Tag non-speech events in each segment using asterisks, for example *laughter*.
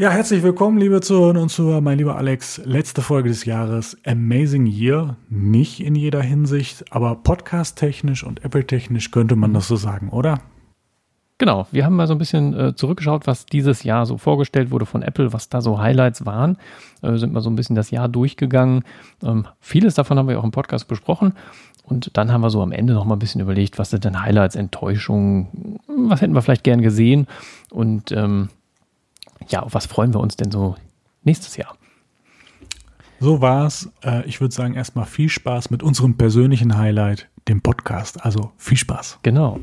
Ja, herzlich willkommen, liebe Zuhörer und Zuhörer, mein lieber Alex. Letzte Folge des Jahres. Amazing Year. Nicht in jeder Hinsicht, aber podcast-technisch und Apple-technisch könnte man das so sagen, oder? Genau, wir haben mal so ein bisschen äh, zurückgeschaut, was dieses Jahr so vorgestellt wurde von Apple, was da so Highlights waren. Äh, sind mal so ein bisschen das Jahr durchgegangen. Ähm, vieles davon haben wir auch im Podcast besprochen. Und dann haben wir so am Ende noch mal ein bisschen überlegt, was sind denn Highlights, Enttäuschungen, was hätten wir vielleicht gern gesehen und ähm, ja, auf was freuen wir uns denn so nächstes Jahr? So war's. Äh, ich würde sagen, erstmal viel Spaß mit unserem persönlichen Highlight, dem Podcast. Also viel Spaß. Genau.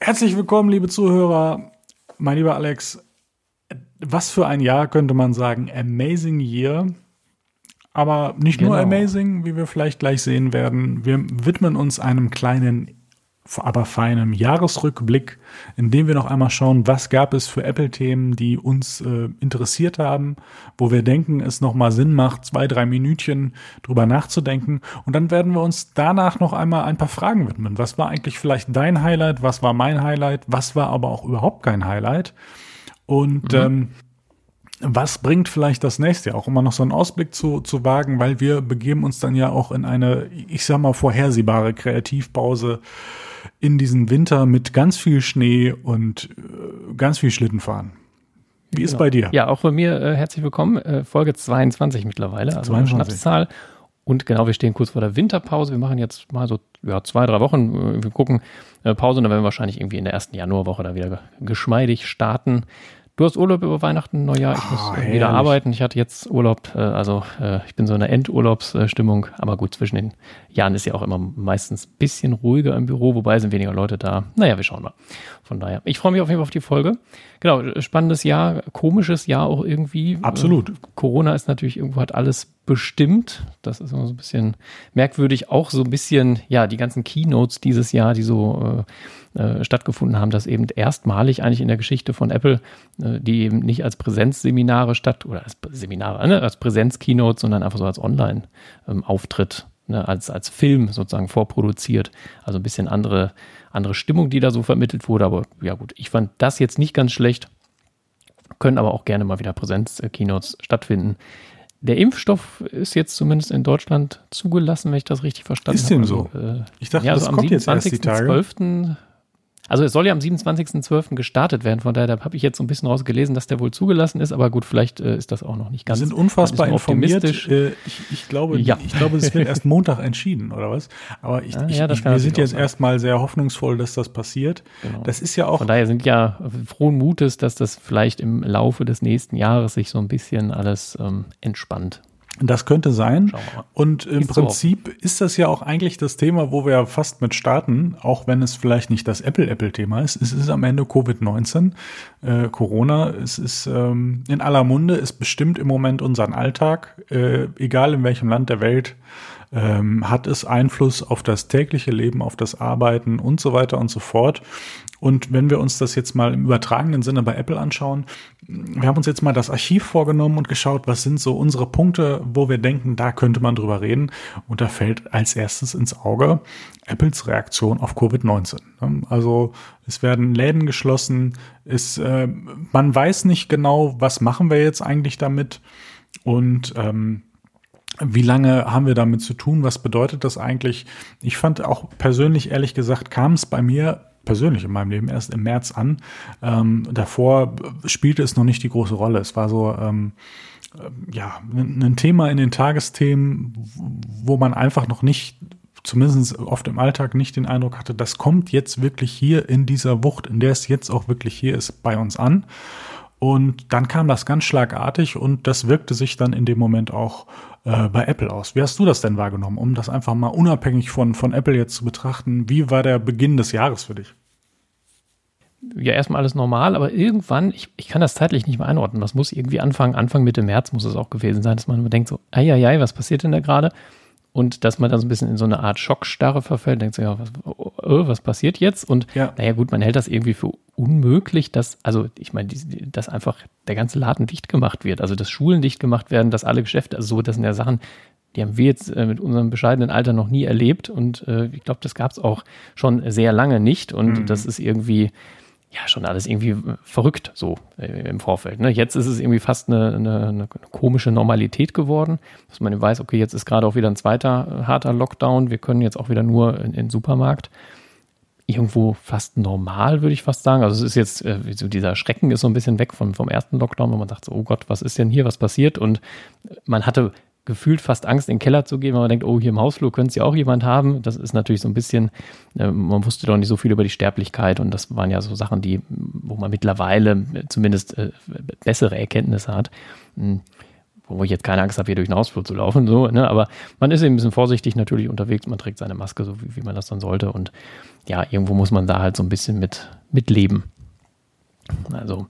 Herzlich willkommen, liebe Zuhörer. Mein lieber Alex, was für ein Jahr könnte man sagen? Amazing Year. Aber nicht genau. nur amazing, wie wir vielleicht gleich sehen werden. Wir widmen uns einem kleinen, aber feinen Jahresrückblick, in dem wir noch einmal schauen, was gab es für Apple-Themen, die uns äh, interessiert haben, wo wir denken, es nochmal Sinn macht, zwei, drei Minütchen drüber nachzudenken. Und dann werden wir uns danach noch einmal ein paar Fragen widmen. Was war eigentlich vielleicht dein Highlight? Was war mein Highlight? Was war aber auch überhaupt kein Highlight? Und mhm. ähm, was bringt vielleicht das nächste Jahr? Auch immer noch so einen Ausblick zu, zu wagen, weil wir begeben uns dann ja auch in eine, ich sag mal, vorhersehbare Kreativpause in diesen Winter mit ganz viel Schnee und äh, ganz viel Schlittenfahren. Wie ist genau. bei dir? Ja, auch bei mir äh, herzlich willkommen. Äh, Folge 22 mittlerweile, also 22. Schnapszahl. Und genau, wir stehen kurz vor der Winterpause. Wir machen jetzt mal so ja, zwei, drei Wochen. Äh, wir gucken äh, Pause und dann werden wir wahrscheinlich irgendwie in der ersten Januarwoche da wieder geschmeidig starten. Du hast Urlaub über Weihnachten, Neujahr. Ich muss oh, wieder arbeiten. Ich hatte jetzt Urlaub, äh, also äh, ich bin so in einer Endurlaubsstimmung. Aber gut, zwischen den Jahren ist ja auch immer meistens ein bisschen ruhiger im Büro, wobei sind weniger Leute da. Naja, wir schauen mal. Von daher, ich freue mich auf jeden Fall auf die Folge. Genau, spannendes Jahr, komisches Jahr auch irgendwie. Absolut. Äh, Corona ist natürlich irgendwo hat alles bestimmt. Das ist immer so ein bisschen merkwürdig. Auch so ein bisschen, ja, die ganzen Keynotes dieses Jahr, die so äh, stattgefunden haben, dass eben erstmalig eigentlich in der Geschichte von Apple, äh, die eben nicht als Präsenzseminare statt oder als Seminare, ne, als Präsenz-Keynotes, sondern einfach so als Online-Auftritt, ähm, ne, als, als Film sozusagen vorproduziert. Also ein bisschen andere, andere Stimmung, die da so vermittelt wurde. Aber ja gut, ich fand das jetzt nicht ganz schlecht. Können aber auch gerne mal wieder Präsenz-Keynotes stattfinden. Der Impfstoff ist jetzt zumindest in Deutschland zugelassen, wenn ich das richtig verstanden habe. Ist dem also, so? Äh, ich dachte, ja, das also kommt jetzt erst die Tage. 12. Also es soll ja am 27.12. gestartet werden, von daher habe ich jetzt so ein bisschen rausgelesen, dass der wohl zugelassen ist, aber gut, vielleicht äh, ist das auch noch nicht ganz. Wir sind unfassbar informiert. Äh, ich, ich, glaube, ja. ich glaube, es wird erst Montag entschieden, oder was? Aber ich, ah, ja, ich, wir sind jetzt erstmal sehr hoffnungsvoll, dass das passiert. Genau. Das ist ja auch. Von daher sind ja frohen Mutes, dass das vielleicht im Laufe des nächsten Jahres sich so ein bisschen alles ähm, entspannt. Das könnte sein. Und im Gibt's Prinzip so ist das ja auch eigentlich das Thema, wo wir fast mit starten, auch wenn es vielleicht nicht das Apple-Apple-Thema ist. Es ist am Ende Covid-19, äh, Corona. Es ist ähm, in aller Munde, es bestimmt im Moment unseren Alltag, äh, egal in welchem Land der Welt ähm, hat es Einfluss auf das tägliche Leben, auf das Arbeiten und so weiter und so fort. Und wenn wir uns das jetzt mal im übertragenen Sinne bei Apple anschauen, wir haben uns jetzt mal das Archiv vorgenommen und geschaut, was sind so unsere Punkte, wo wir denken, da könnte man drüber reden. Und da fällt als erstes ins Auge Apples Reaktion auf Covid-19. Also es werden Läden geschlossen, es, äh, man weiß nicht genau, was machen wir jetzt eigentlich damit. Und ähm, wie lange haben wir damit zu tun? Was bedeutet das eigentlich? Ich fand auch persönlich, ehrlich gesagt, kam es bei mir persönlich in meinem Leben erst im März an. Ähm, davor spielte es noch nicht die große Rolle. Es war so, ähm, äh, ja, ein Thema in den Tagesthemen, wo man einfach noch nicht zumindest oft im Alltag nicht den Eindruck hatte, das kommt jetzt wirklich hier in dieser Wucht, in der es jetzt auch wirklich hier ist, bei uns an. Und dann kam das ganz schlagartig und das wirkte sich dann in dem Moment auch äh, bei Apple aus. Wie hast du das denn wahrgenommen, um das einfach mal unabhängig von, von Apple jetzt zu betrachten? Wie war der Beginn des Jahres für dich? Ja, erstmal alles normal, aber irgendwann, ich, ich kann das zeitlich nicht mehr einordnen. Das muss irgendwie Anfang, Anfang Mitte März muss es auch gewesen sein, dass man denkt so, ei, ei, ei was passiert denn da gerade? Und dass man dann so ein bisschen in so eine Art Schockstarre verfällt, denkt sich, ja, was, oh, oh, was passiert jetzt? Und ja. naja, gut, man hält das irgendwie für unmöglich, dass, also ich meine, dass einfach der ganze Laden dicht gemacht wird, also dass Schulen dicht gemacht werden, dass alle Geschäfte, also so, das sind ja Sachen, die haben wir jetzt äh, mit unserem bescheidenen Alter noch nie erlebt und äh, ich glaube, das gab es auch schon sehr lange nicht und mhm. das ist irgendwie, ja schon alles irgendwie verrückt so äh, im Vorfeld. Ne? Jetzt ist es irgendwie fast eine, eine, eine, komische Normalität geworden, dass man weiß, okay, jetzt ist gerade auch wieder ein zweiter äh, harter Lockdown, wir können jetzt auch wieder nur in, den Supermarkt. Irgendwo fast normal, würde ich fast sagen. Also es ist jetzt, äh, so dieser Schrecken ist so ein bisschen weg vom, vom ersten Lockdown, wo man sagt so, oh Gott, was ist denn hier, was passiert? Und man hatte gefühlt fast Angst, in den Keller zu gehen, weil man denkt, oh, hier im Hausflur könnte es ja auch jemand haben. Das ist natürlich so ein bisschen, äh, man wusste doch nicht so viel über die Sterblichkeit und das waren ja so Sachen, die, wo man mittlerweile zumindest äh, bessere Erkenntnisse hat. Hm, wo ich jetzt keine Angst habe, hier durch den Hausflur zu laufen, so, ne? aber man ist eben ein bisschen vorsichtig natürlich unterwegs, man trägt seine Maske, so wie, wie man das dann sollte und ja, irgendwo muss man da halt so ein bisschen mit, mitleben. Also,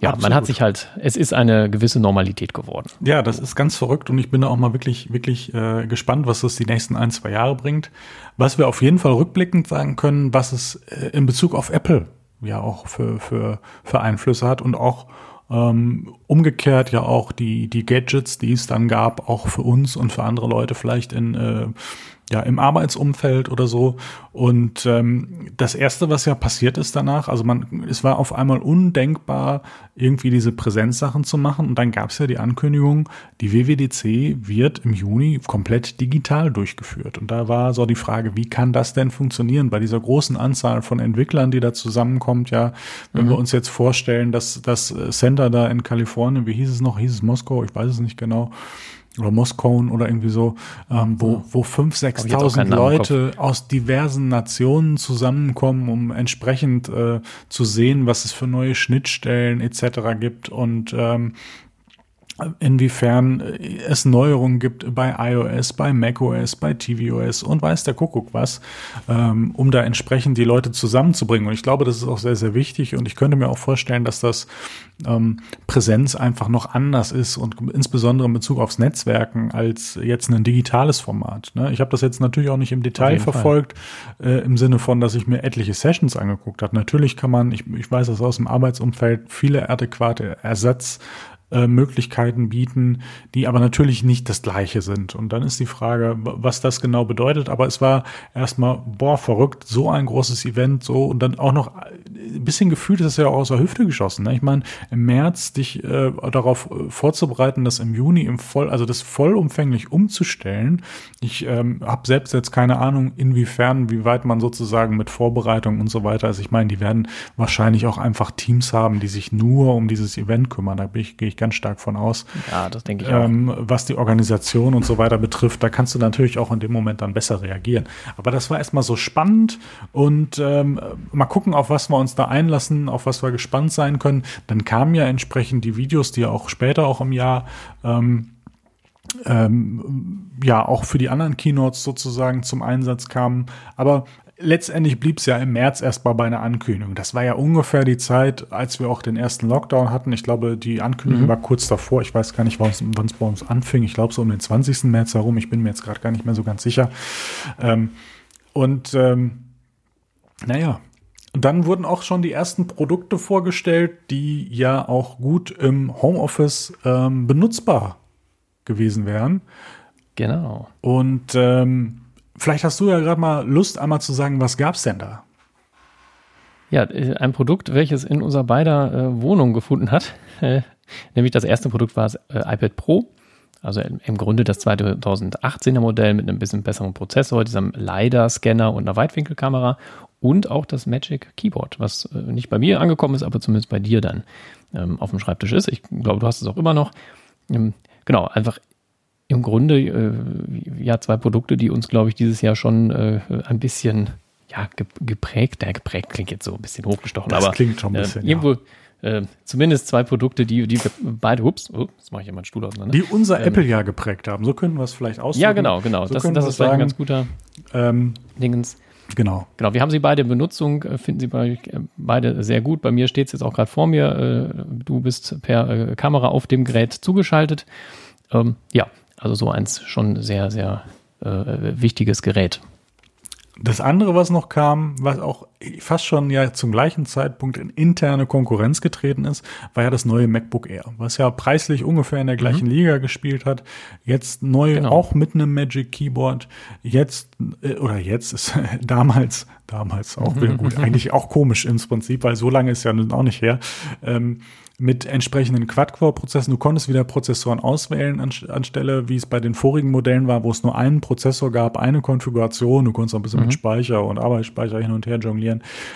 ja, Absolut. man hat sich halt, es ist eine gewisse Normalität geworden. Ja, das ist ganz verrückt und ich bin da auch mal wirklich, wirklich äh, gespannt, was das die nächsten ein, zwei Jahre bringt. Was wir auf jeden Fall rückblickend sagen können, was es äh, in Bezug auf Apple ja auch für, für, für Einflüsse hat und auch ähm, umgekehrt ja auch die, die Gadgets, die es dann gab, auch für uns und für andere Leute vielleicht in äh, ja, im Arbeitsumfeld oder so. Und ähm, das erste, was ja passiert ist danach, also man, es war auf einmal undenkbar, irgendwie diese Präsenzsachen zu machen. Und dann gab es ja die Ankündigung, die WWDC wird im Juni komplett digital durchgeführt. Und da war so die Frage, wie kann das denn funktionieren bei dieser großen Anzahl von Entwicklern, die da zusammenkommt? Ja, wenn mhm. wir uns jetzt vorstellen, dass das Center da in Kalifornien, wie hieß es noch, hieß es Moskau, ich weiß es nicht genau, oder Moskau oder irgendwie so, ähm, wo, wo fünf, sechstausend Leute aus diversen Nationen zusammenkommen, um entsprechend äh, zu sehen, was es für neue Schnittstellen etc. gibt und ähm, inwiefern es Neuerungen gibt bei iOS, bei macOS, bei tvOS und weiß der Kuckuck was, ähm, um da entsprechend die Leute zusammenzubringen. Und ich glaube, das ist auch sehr, sehr wichtig. Und ich könnte mir auch vorstellen, dass das ähm, Präsenz einfach noch anders ist und insbesondere in Bezug aufs Netzwerken als jetzt ein digitales Format. Ne? Ich habe das jetzt natürlich auch nicht im Detail verfolgt, äh, im Sinne von, dass ich mir etliche Sessions angeguckt habe. Natürlich kann man, ich, ich weiß das aus dem Arbeitsumfeld, viele adäquate Ersatz äh, Möglichkeiten bieten, die aber natürlich nicht das gleiche sind. Und dann ist die Frage, was das genau bedeutet. Aber es war erstmal, boah, verrückt, so ein großes Event, so und dann auch noch ein bisschen gefühlt ist es ja auch aus der Hüfte geschossen. Ne? Ich meine, im März dich äh, darauf äh, vorzubereiten, das im Juni im Voll, also das vollumfänglich umzustellen. Ich ähm, habe selbst jetzt keine Ahnung, inwiefern, wie weit man sozusagen mit Vorbereitung und so weiter. Also ich meine, die werden wahrscheinlich auch einfach Teams haben, die sich nur um dieses Event kümmern. Da gehe ich ich ganz stark von aus. Ja, das denke ich auch. Ähm, was die Organisation und so weiter betrifft, da kannst du natürlich auch in dem Moment dann besser reagieren. Aber das war erstmal so spannend und ähm, mal gucken, auf was wir uns da einlassen, auf was wir gespannt sein können. Dann kamen ja entsprechend die Videos, die ja auch später auch im Jahr ähm, ähm, ja auch für die anderen Keynotes sozusagen zum Einsatz kamen. Aber letztendlich blieb es ja im März erstmal bei einer Ankündigung. Das war ja ungefähr die Zeit, als wir auch den ersten Lockdown hatten. Ich glaube, die Ankündigung mhm. war kurz davor. Ich weiß gar nicht, wann es bei uns anfing. Ich glaube so um den 20. März herum. Ich bin mir jetzt gerade gar nicht mehr so ganz sicher. Ähm, und ähm, naja, und dann wurden auch schon die ersten Produkte vorgestellt, die ja auch gut im Homeoffice ähm, benutzbar gewesen wären. Genau. Und ähm, Vielleicht hast du ja gerade mal Lust, einmal zu sagen, was gab's denn da? Ja, äh, ein Produkt, welches in unserer beider äh, Wohnung gefunden hat. *laughs* Äh, nämlich das erste Produkt war das iPad Pro. Also im Grunde das 2018er Modell mit einem bisschen besseren Prozessor, diesem LiDAR-Scanner und einer Weitwinkelkamera und auch das Magic Keyboard, was nicht bei mir angekommen ist, aber zumindest bei dir dann ähm, auf dem Schreibtisch ist. Ich glaube, du hast es auch immer noch. Ähm, genau, einfach im Grunde äh, ja zwei Produkte, die uns, glaube ich, dieses Jahr schon äh, ein bisschen ja, geprägt, ja, geprägt klingt jetzt so ein bisschen hochgestochen, das aber klingt schon ein bisschen, äh, irgendwo ja. zumindest zwei Produkte, die, die beide, ups, oh, jetzt mache ich ja meinen Stuhl auseinander. Die unser ähm, Apple-Jahr geprägt haben, so können wir es vielleicht ausdrücken. Ja, genau, genau, so das, das ist vielleicht ein ganz guter ähm, Dingens. Genau. Genau, wir haben sie beide in Benutzung, äh, finden sie beide sehr gut. Bei mir steht es jetzt auch gerade vor mir. Du bist per Kamera auf dem Gerät zugeschaltet. Ähm, ja, Also so eins schon sehr, sehr äh, wichtiges Gerät. Das andere, was noch kam, was auch fast schon ja zum gleichen Zeitpunkt in interne Konkurrenz getreten ist, war ja das neue MacBook Air, was ja preislich ungefähr in der gleichen mhm. Liga gespielt hat. Jetzt neu genau. auch mit einem Magic Keyboard. Jetzt, äh, oder jetzt ist *laughs* damals, damals auch wieder gut, *laughs* eigentlich auch komisch ins Prinzip, weil so lange ist ja nun auch nicht her. Ähm, mit entsprechenden Quad-Core-Prozessen. Du konntest wieder Prozessoren auswählen anstelle, wie es bei den vorigen Modellen war, wo es nur einen Prozessor gab, eine Konfiguration. Du konntest auch ein bisschen mhm. mit Speicher und Arbeitsspeicher hin und her jonglieren.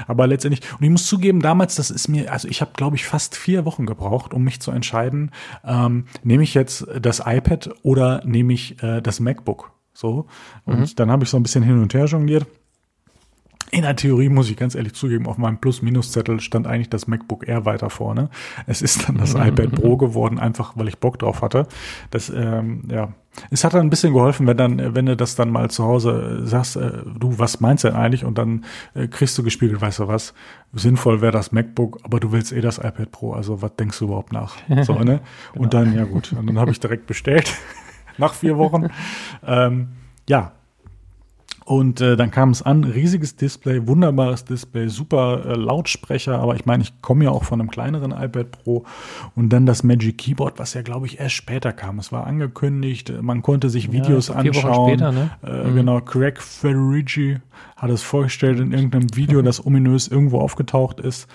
Aber letztendlich, und ich muss zugeben, damals, das ist mir, also ich habe, glaube ich, fast vier Wochen gebraucht, um mich zu entscheiden, ähm, nehme ich jetzt das iPad oder nehme ich äh, das MacBook. So. Und mhm. dann habe ich so ein bisschen hin und her jongliert. In der Theorie muss ich ganz ehrlich zugeben, auf meinem Plus-Minus-Zettel stand eigentlich das MacBook Air weiter vorne. Es ist dann das iPad Pro geworden, einfach weil ich Bock drauf hatte. Das, ähm, ja, es hat dann ein bisschen geholfen, wenn dann, wenn du das dann mal zu Hause sagst, äh, du, was meinst du denn eigentlich? Und dann äh, kriegst du gespiegelt, weißt du was? Sinnvoll wäre das MacBook, aber du willst eh das iPad Pro. Also was denkst du überhaupt nach? *laughs* So, ne? genau. Und dann, ja gut, und dann habe ich direkt bestellt *laughs* nach vier Wochen. *laughs* ähm, ja, und äh, dann kam es an, riesiges Display, wunderbares Display, super äh, Lautsprecher, aber ich meine, ich komme ja auch von einem kleineren iPad Pro und dann das Magic Keyboard, was ja, glaube ich, erst später kam. Es war angekündigt, man konnte sich Videos ja, anschauen. Später, ne? äh, mhm. Genau, Craig Federici hat es vorgestellt in irgendeinem Video, *laughs* das ominös irgendwo aufgetaucht ist.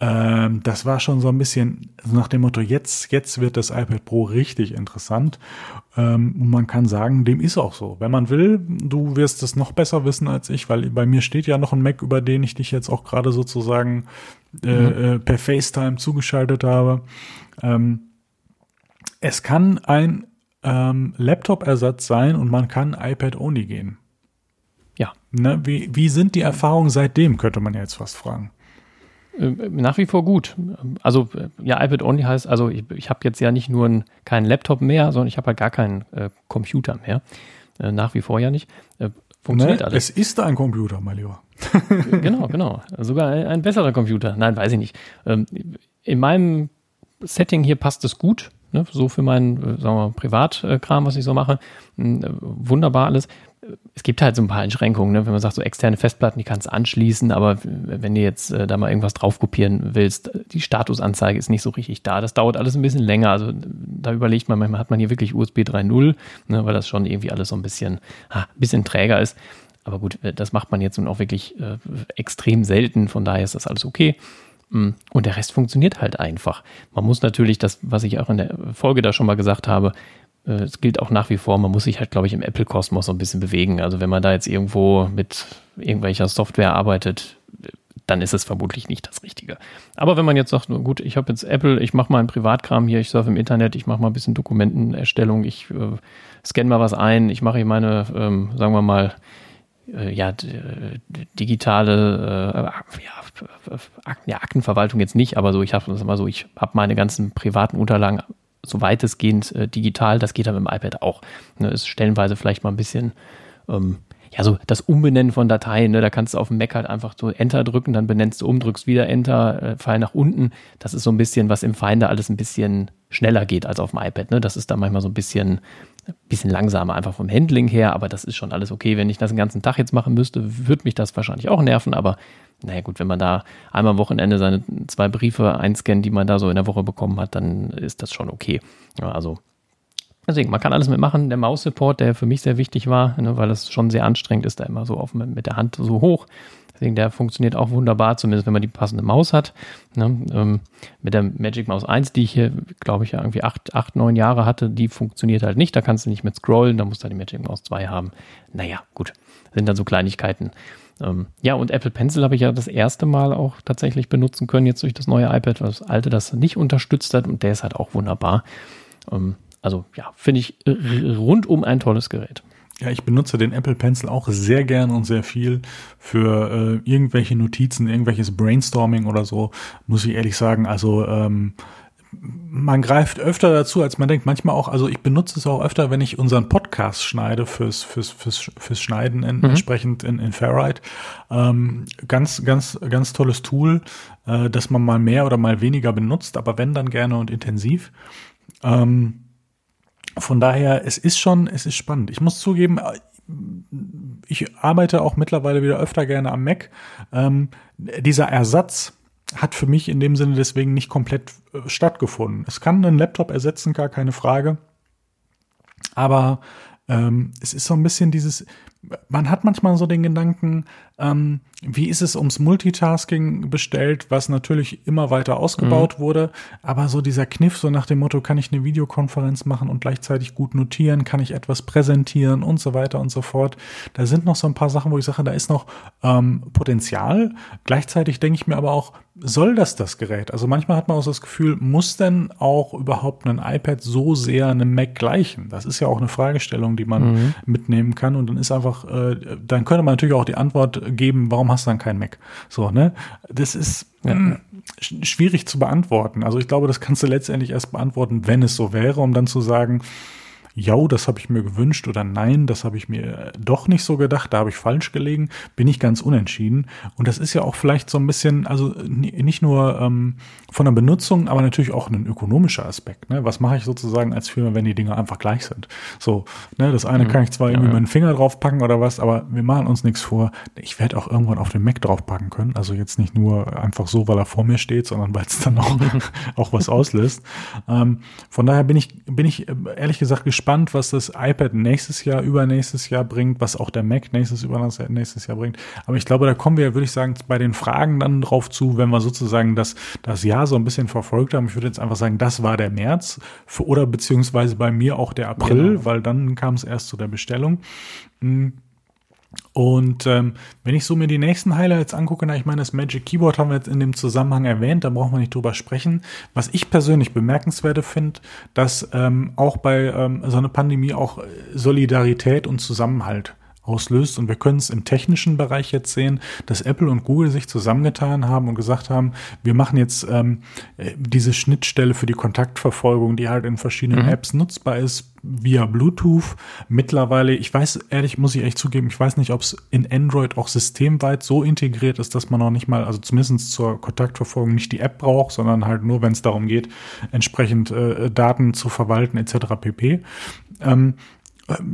Ähm, das war schon so ein bisschen nach dem Motto, jetzt, jetzt wird das iPad Pro richtig interessant. Ähm, und man kann sagen, dem ist auch so. Wenn man will, du wirst es noch besser wissen als ich, weil bei mir steht ja noch ein Mac, über den ich dich jetzt auch gerade sozusagen äh, mhm. äh, per FaceTime zugeschaltet habe. Ähm, es kann ein ähm, Laptop-Ersatz sein und man kann iPad-only gehen. Ja. Ne, wie, wie sind die Erfahrungen seitdem, könnte man jetzt fast fragen. Äh, nach wie vor gut. Also ja, iPad Only heißt, also ich, ich habe jetzt ja nicht nur einen, keinen Laptop mehr, sondern ich habe halt gar keinen äh, Computer mehr. Äh, nach wie vor ja nicht. Äh, funktioniert ne, alles. Es ist ein Computer, mein Lieber. genau, genau. Sogar ein, ein, besserer Computer. Nein, weiß ich nicht. Ähm, in meinem Setting hier passt es gut. Ne, so für meinen, äh, sagen wir mal, Privatkram, was ich so mache. Hm, äh, wunderbar alles es gibt halt so ein paar Einschränkungen, ne? wenn man sagt, so externe Festplatten, die kannst du anschließen, aber wenn du jetzt äh, da mal irgendwas drauf kopieren willst, die Statusanzeige ist nicht so richtig da. Das dauert alles ein bisschen länger. Also da überlegt man, manchmal hat man hier wirklich USB 3.0, ne? weil das schon irgendwie alles so ein bisschen, ah, bisschen träger ist. Aber gut, das macht man jetzt nun auch wirklich äh, extrem selten, von daher ist das alles okay. Mm, und der Rest funktioniert halt einfach. Man muss natürlich das, was ich auch in der Folge da schon mal gesagt habe, es gilt auch nach wie vor, man muss sich halt, glaube ich, im Apple-Kosmos so ein bisschen bewegen. Also wenn man da jetzt irgendwo mit irgendwelcher Software arbeitet, dann ist es vermutlich nicht das Richtige. Aber wenn man jetzt sagt, gut, ich habe jetzt Apple, ich mache mal einen Privatkram hier, ich surfe im Internet, ich mache mal ein bisschen Dokumentenerstellung, ich äh, scanne mal was ein, ich mache meine, ähm, sagen wir mal, äh, ja, digitale äh, ja, ja, Aktenverwaltung jetzt nicht, aber so, ich habe mal so, ich habe meine ganzen privaten Unterlagen so weitestgehend äh, digital. Das geht dann mit dem iPad auch. Ne, ist stellenweise vielleicht mal ein bisschen, ähm, ja, so das Umbenennen von Dateien. Ne, da kannst du auf dem Mac halt einfach so Enter drücken, dann benennst du um, drückst wieder Enter, äh, Pfeil nach unten. Das ist so ein bisschen, was im Finder alles ein bisschen schneller geht als auf dem iPad. Ne? Das ist dann manchmal so ein bisschen, bisschen langsamer, einfach vom Handling her, aber das ist schon alles okay. Wenn ich das den ganzen Tag jetzt machen müsste, würde mich das wahrscheinlich auch nerven, aber naja gut, wenn man da einmal am Wochenende seine zwei Briefe einscannt, die man da so in der Woche bekommen hat, dann ist das schon okay. Ja, also deswegen, man kann alles mitmachen. Der Maus-Support, der für mich sehr wichtig war, ne, weil es schon sehr anstrengend ist, da immer so auf, mit der Hand so hoch. Deswegen, der funktioniert auch wunderbar, zumindest wenn man die passende Maus hat. Ne, ähm, mit der Magic Mouse 1, die ich hier, glaube ich, ja irgendwie acht, acht, neun Jahre hatte, die funktioniert halt nicht. Da kannst du nicht mit scrollen, da musst du die Magic Mouse 2 haben. Naja, gut, sind dann so Kleinigkeiten. Ähm, ja, und Apple Pencil habe ich ja das erste Mal auch tatsächlich benutzen können, jetzt durch das neue iPad, weil das alte das nicht unterstützt hat und der ist halt auch wunderbar. Ähm, also ja, finde ich rundum ein tolles Gerät. Ja, ich benutze den Apple Pencil auch sehr gern und sehr viel für äh, irgendwelche Notizen, irgendwelches Brainstorming oder so, muss ich ehrlich sagen. Also ähm, man greift öfter dazu, als man denkt. Manchmal auch, also ich benutze es auch öfter, wenn ich unseren Podcast schneide fürs, fürs, fürs, fürs Schneiden in, mhm. entsprechend in, in Fairride. Ähm, ganz, ganz, ganz tolles Tool, äh, das man mal mehr oder mal weniger benutzt, aber wenn dann gerne und intensiv. Ähm, von daher, es ist schon, es ist spannend. Ich muss zugeben, ich arbeite auch mittlerweile wieder öfter gerne am Mac. Ähm, dieser Ersatz hat für mich in dem Sinne deswegen nicht komplett äh, stattgefunden. Es kann einen Laptop ersetzen, gar keine Frage. Aber ähm, es ist so ein bisschen dieses, man hat manchmal so den Gedanken, ähm, wie ist es ums Multitasking bestellt, was natürlich immer weiter ausgebaut mhm. wurde, aber so dieser Kniff, so nach dem Motto, kann ich eine Videokonferenz machen und gleichzeitig gut notieren, kann ich etwas präsentieren und so weiter und so fort. Da sind noch so ein paar Sachen, wo ich sage, da ist noch ähm, Potenzial. Gleichzeitig denke ich mir aber auch, soll das das Gerät? Also manchmal hat man auch das Gefühl, muss denn auch überhaupt ein iPad so sehr einem Mac gleichen? Das ist ja auch eine Fragestellung, die man mhm. mitnehmen kann und dann ist einfach, äh, dann könnte man natürlich auch die Antwort geben, warum hast du dann kein Mac? So, ne? Das ist ja. mh, hm, schwierig zu beantworten. Also ich glaube, das kannst du letztendlich erst beantworten, wenn es so wäre, um dann zu sagen, ja, das habe ich mir gewünscht oder nein, das habe ich mir doch nicht so gedacht, da habe ich falsch gelegen, bin ich ganz unentschieden. Und das ist ja auch vielleicht so ein bisschen, also nicht nur ähm, von der Benutzung, aber natürlich auch ein ökonomischer Aspekt. Ne? Was mache ich sozusagen als Firma, wenn die Dinge einfach gleich sind? So, ne, das eine mhm. kann ich zwar irgendwie ja, ja. meinen Finger draufpacken oder was, aber wir machen uns nichts vor. Ich werde auch irgendwann auf den Mac draufpacken können. Also jetzt nicht nur einfach so, weil er vor mir steht, sondern weil es dann auch, *laughs* auch was auslöst. Ähm, von daher bin ich, bin ich äh, ehrlich gesagt gespannt gespannt, was das iPad nächstes Jahr, übernächstes Jahr bringt, was auch der Mac nächstes, übernächstes Jahr bringt. Aber ich glaube, da kommen wir, würde ich sagen, bei den Fragen dann drauf zu, wenn wir sozusagen das, das Jahr so ein bisschen verfolgt haben. Ich würde jetzt einfach sagen, das war der März oder beziehungsweise bei mir auch der April, genau. weil dann kam es erst zu der Bestellung. Hm. Und ähm, wenn ich so mir die nächsten Highlights angucke, na, ich meine, das Magic Keyboard haben wir jetzt in dem Zusammenhang erwähnt, da brauchen wir nicht drüber sprechen. Was ich persönlich bemerkenswert finde, dass ähm, auch bei ähm, so einer Pandemie auch Solidarität und Zusammenhalt auslöst. Und wir können es im technischen Bereich jetzt sehen, dass Apple und Google sich zusammengetan haben und gesagt haben, wir machen jetzt ähm, äh, diese Schnittstelle für die Kontaktverfolgung, die halt in verschiedenen mhm. Apps nutzbar ist, via Bluetooth. Mittlerweile, ich weiß ehrlich, muss ich echt zugeben, ich weiß nicht, ob es in Android auch systemweit so integriert ist, dass man noch nicht mal, also zumindest zur Kontaktverfolgung nicht die App braucht, sondern halt nur, wenn es darum geht, entsprechend äh, Daten zu verwalten etc. pp. Ähm,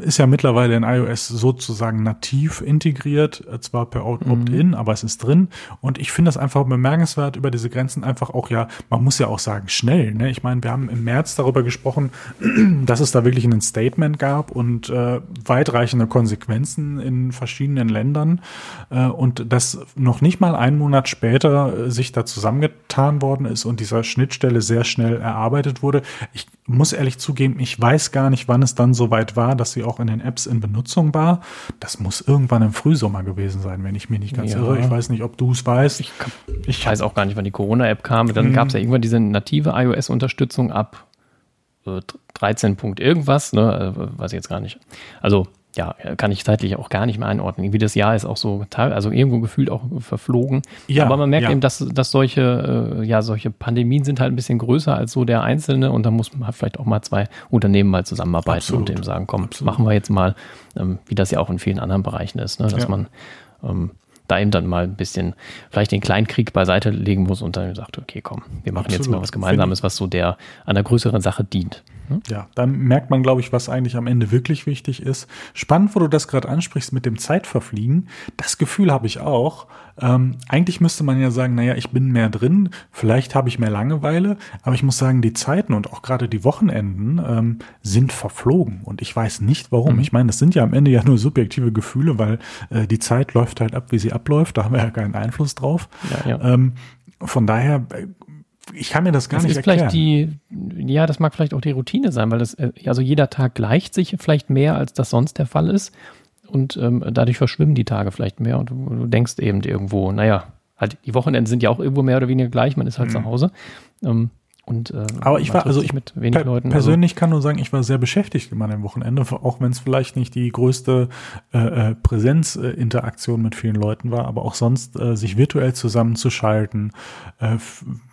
ist ja mittlerweile in iOS sozusagen nativ integriert, äh, zwar per Opt-in, mhm. aber es ist drin. Und ich finde das einfach bemerkenswert über diese Grenzen einfach auch, ja, man muss ja auch sagen, schnell. Ne? Ich meine, wir haben im März darüber gesprochen, *clears throat* dass es da wirklich ein Statement gab und äh, weitreichende Konsequenzen in verschiedenen Ländern äh, und dass noch nicht mal einen Monat später äh, sich da zusammengetan worden ist und dieser Schnittstelle sehr schnell erarbeitet wurde. Ich muss ehrlich zugeben, ich weiß gar nicht, wann es dann soweit war, dass sie auch in den Apps in Benutzung war. Das muss irgendwann im Frühsommer gewesen sein, wenn ich mich nicht ganz ja. irre. Ich weiß nicht, ob du es weißt. Ich, ich, weiß auch gar nicht, wann die Corona-App kam. Dann hm. gab es ja irgendwann diese native iOS-Unterstützung ab äh, 13 Punkt irgendwas, ne? Äh, weiß ich jetzt gar nicht. Also ja, kann ich zeitlich auch gar nicht mehr einordnen. Irgendwie das Jahr ist auch so, also irgendwo gefühlt auch verflogen. Ja, Aber man merkt ja. eben, dass, dass solche, äh, ja, solche Pandemien sind halt ein bisschen größer als so der Einzelne und da muss man halt vielleicht auch mal zwei Unternehmen mal zusammenarbeiten Absolut. und dem sagen, komm, Absolut. machen wir jetzt mal, ähm, wie das ja auch in vielen anderen Bereichen ist, ne? dass ja. man ähm, da eben dann mal ein bisschen vielleicht den Kleinkrieg beiseite legen muss und dann sagt, okay, komm, wir machen Absolut. jetzt mal was Gemeinsames, was so der einer größeren Sache dient. Hm? Ja, dann merkt man, glaube ich, was eigentlich am Ende wirklich wichtig ist. Spannend, wo du das gerade ansprichst mit dem Zeitverfliegen. Das Gefühl habe ich auch. Ähm, eigentlich müsste man ja sagen, naja, ich bin mehr drin, vielleicht habe ich mehr Langeweile, aber ich muss sagen, die Zeiten und auch gerade die Wochenenden ähm, sind verflogen und ich weiß nicht warum. Mhm. Ich meine, das sind ja am Ende ja nur subjektive Gefühle, weil äh, die Zeit läuft halt ab, wie sie abläuft, da haben wir ja keinen Einfluss drauf. Ja, ja. Ähm, von daher ich kann mir das gar das nicht ist erklären. Vielleicht die, ja, das mag vielleicht auch die Routine sein, weil das, äh, also jeder Tag gleicht sich vielleicht mehr, als das sonst der Fall ist. Und ähm, dadurch verschwimmen die Tage vielleicht mehr und du, du, denkst eben irgendwo, naja, halt die Wochenenden sind ja auch irgendwo mehr oder weniger gleich, man ist halt mhm. zu Hause. Ähm, und, äh, Aber ich war, also ich mit wenig per Leuten. Also persönlich also. kann nur sagen, ich war sehr beschäftigt immer am Wochenende, auch wenn es vielleicht nicht die größte äh, äh, Präsenzinteraktion mit vielen Leuten war, aber auch sonst äh, sich virtuell zusammenzuschalten. Äh,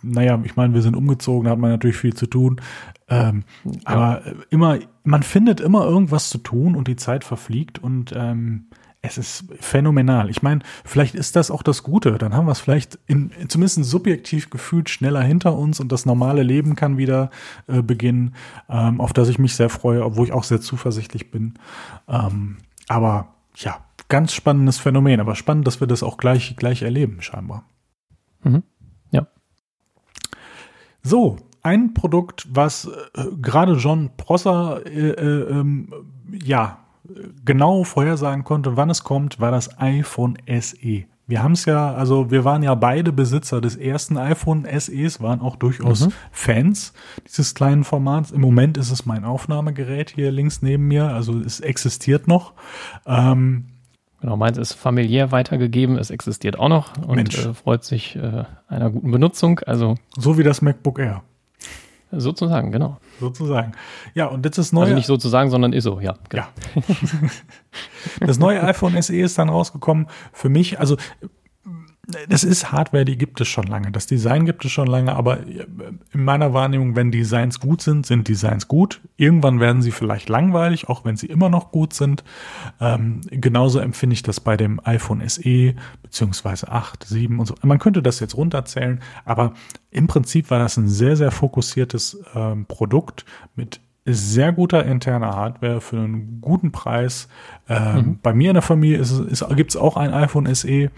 naja, ich meine, wir sind umgezogen, da hat man natürlich viel zu tun. Ähm, ja. Aber immer, man findet immer irgendwas zu tun und die Zeit verfliegt und ähm, es ist phänomenal. Ich meine, vielleicht ist das auch das Gute. Dann haben wir es vielleicht in, zumindest subjektiv gefühlt schneller hinter uns und das normale Leben kann wieder äh, beginnen, ähm, auf das ich mich sehr freue, obwohl ich auch sehr zuversichtlich bin. Ähm, aber ja, ganz spannendes Phänomen. Aber spannend, dass wir das auch gleich, gleich erleben, scheinbar. Mhm. Ja. So, ein Produkt, was äh, gerade John Prosser äh, äh, ähm, ja genau vorhersagen konnte, wann es kommt, war das iPhone SE. Wir haben es ja, also wir waren ja beide Besitzer des ersten iPhone SEs, waren auch durchaus mhm. Fans dieses kleinen Formats. Im Moment ist es mein Aufnahmegerät hier links neben mir, also es existiert noch. Ähm, Genau, meins ist familiär weitergegeben, es existiert auch noch und äh, freut sich äh, einer guten Benutzung. Also so wie das MacBook Air. Sozusagen, genau. Sozusagen. Ja, und jetzt ist neu. Also nicht sozusagen, sondern ISO, ja. Genau. Ja. *laughs* das neue iPhone SE ist dann rausgekommen. Für mich, also das ist Hardware, die gibt es schon lange. Das Design gibt es schon lange, aber in meiner Wahrnehmung, wenn Designs gut sind, sind Designs gut. Irgendwann werden sie vielleicht langweilig, auch wenn sie immer noch gut sind. Ähm, genauso empfinde ich das bei dem iPhone SE beziehungsweise 8, 7 und so. Man könnte das jetzt runterzählen, aber im Prinzip war das ein sehr, sehr fokussiertes ähm, Produkt mit sehr guter interner Hardware für einen guten Preis. Ähm, mhm. Bei mir in der Familie gibt es auch ein iPhone SE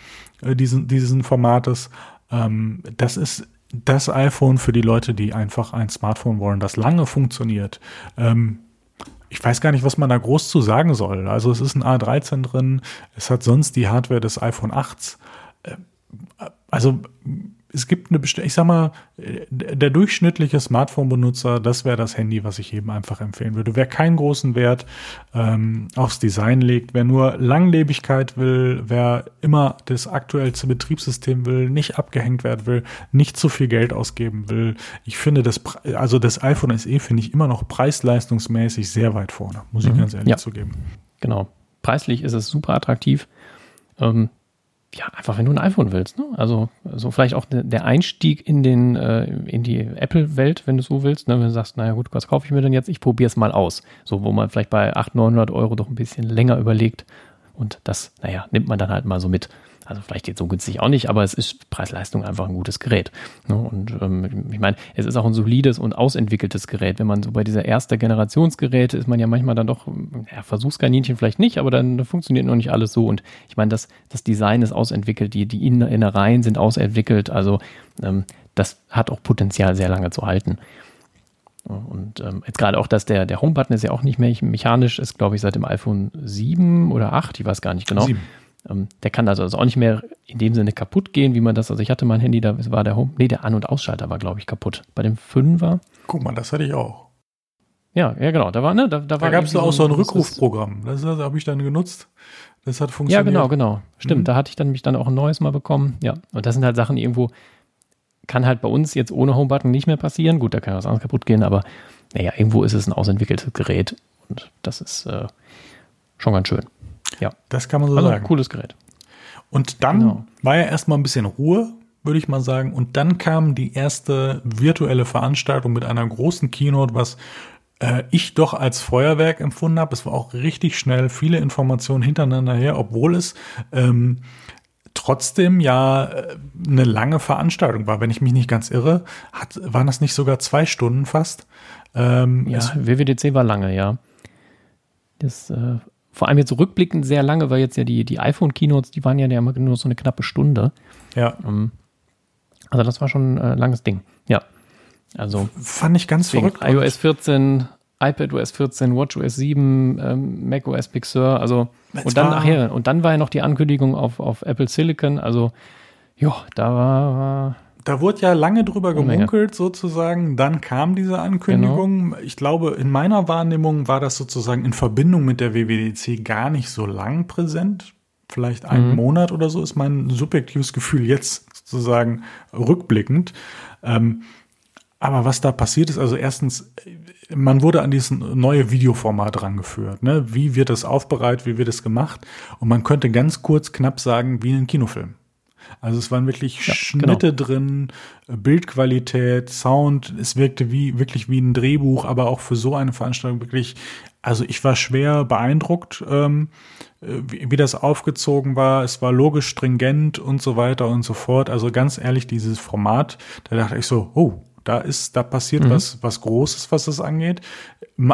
äh, diesen, diesen Formates. Ähm, das ist das iPhone für die Leute, die einfach ein Smartphone wollen, das lange funktioniert. Ähm, ich weiß gar nicht, was man da groß zu sagen soll. Also es ist ein A13 drin, es hat sonst die Hardware des iPhone 8. Äh, also es gibt eine bestimmte, ich sag mal, der durchschnittliche Smartphone-Benutzer, das wäre das Handy, was ich eben einfach empfehlen würde. Wer keinen großen Wert ähm, aufs Design legt, wer nur Langlebigkeit will, wer immer das aktuellste Betriebssystem will, nicht abgehängt werden will, nicht zu viel Geld ausgeben will. Ich finde das, also das iPhone SE finde ich immer noch preis-leistungsmäßig sehr weit vorne, muss ich mhm. ganz ehrlich ja. zugeben. Genau. Preislich ist es super attraktiv. Ähm, ja, einfach wenn du ein iPhone willst. Ne? Also so vielleicht auch der Einstieg in den äh, in die Apple-Welt, wenn du so willst. Ne? Wenn du sagst, naja gut, was kaufe ich mir denn jetzt? Ich probiere es mal aus. So, wo man vielleicht bei 800, 900 Euro doch ein bisschen länger überlegt. Und das, naja, nimmt man dann halt mal so mit. Also vielleicht jetzt so günstig auch nicht, aber es ist Preis-Leistung einfach ein gutes Gerät. Ne? Und ähm, ich meine, es ist auch ein solides und ausentwickeltes Gerät. Wenn man so bei dieser ersten Generationsgeräte ist man ja manchmal dann doch, ja, Versuchskaninchen vielleicht nicht, aber dann funktioniert noch nicht alles so. Und ich meine, das, das Design ist ausentwickelt, die, die Innereien sind ausentwickelt. Also ähm, das hat auch Potenzial, sehr lange zu halten. Und ähm, jetzt gerade auch, dass der, der Home-Button ist ja auch nicht mehr mechanisch, ist glaube ich seit dem iPhone 7 oder 8, ich weiß gar nicht genau. 7. Ähm, der kann also, also auch nicht mehr in dem Sinne kaputt gehen, wie man das, also ich hatte mein Handy, da war der Home, nee, der An- und Ausschalter war, glaube ich, kaputt. Bei dem 5er. Guck mal, das hatte ich auch. Ja, ja, genau. Da war, ne, da, da, da gab es auch so ein Rückrufprogramm. Das, das habe ich dann genutzt. Das hat funktioniert. Ja, genau, genau. Stimmt. Mhm. Da hatte ich dann mich dann auch ein neues mal bekommen. Ja. Und das sind halt Sachen irgendwo, kann halt bei uns jetzt ohne Homebutton nicht mehr passieren. Gut, da kann was anderes kaputt gehen, aber naja, irgendwo ist es ein ausentwickeltes Gerät. Und das ist äh, schon ganz schön. Ja. Das kann man so also, sagen. Cooles Gerät. Und dann genau. war ja erstmal ein bisschen Ruhe, würde ich mal sagen. Und dann kam die erste virtuelle Veranstaltung mit einer großen Keynote, was äh, ich doch als Feuerwerk empfunden habe. Es war auch richtig schnell, viele Informationen hintereinander her, obwohl es ähm, trotzdem ja äh, eine lange Veranstaltung war. Wenn ich mich nicht ganz irre, hat, waren das nicht sogar zwei Stunden fast? Ähm, ja, WWDC war lange, ja. Das äh, vor allem jetzt rückblickend sehr lange, weil jetzt ja die, die iPhone-Keynotes, die waren ja immer nur so eine knappe Stunde. Ja. Ähm, also das war schon ein langes Ding. Ja. Also fand ich ganz verrückt. iOS 14, iPadOS 14, WatchOS 7, ähm, macOS Big Sur, also und dann nachher und dann war ja noch die Ankündigung auf, auf Apple Silicon, also ja, da war, war da wurde ja lange drüber gemunkelt, sozusagen. Dann kam diese Ankündigung. Genau. Ich glaube, in meiner Wahrnehmung war das sozusagen in Verbindung mit der WWDC gar nicht so lang präsent. Vielleicht einen mhm. Monat oder so ist mein subjektives Gefühl jetzt sozusagen rückblickend. Ähm, aber was da passiert ist, also erstens, man wurde an dieses neue Videoformat rangeführt. Ne? Wie wird das aufbereitet, wie wird es gemacht? Und man könnte ganz kurz knapp sagen, wie ein Kinofilm. Also es waren wirklich ja, Schnitte genau. drin, Bildqualität, Sound. Es wirkte wie wirklich wie ein Drehbuch, aber auch für so eine Veranstaltung wirklich. Also ich war schwer beeindruckt, ähm, wie, wie das aufgezogen war. Es war logisch stringent und so weiter und so fort. Also ganz ehrlich, dieses Format, da dachte ich so, oh, da ist, da passiert mhm. was, was Großes, was es angeht.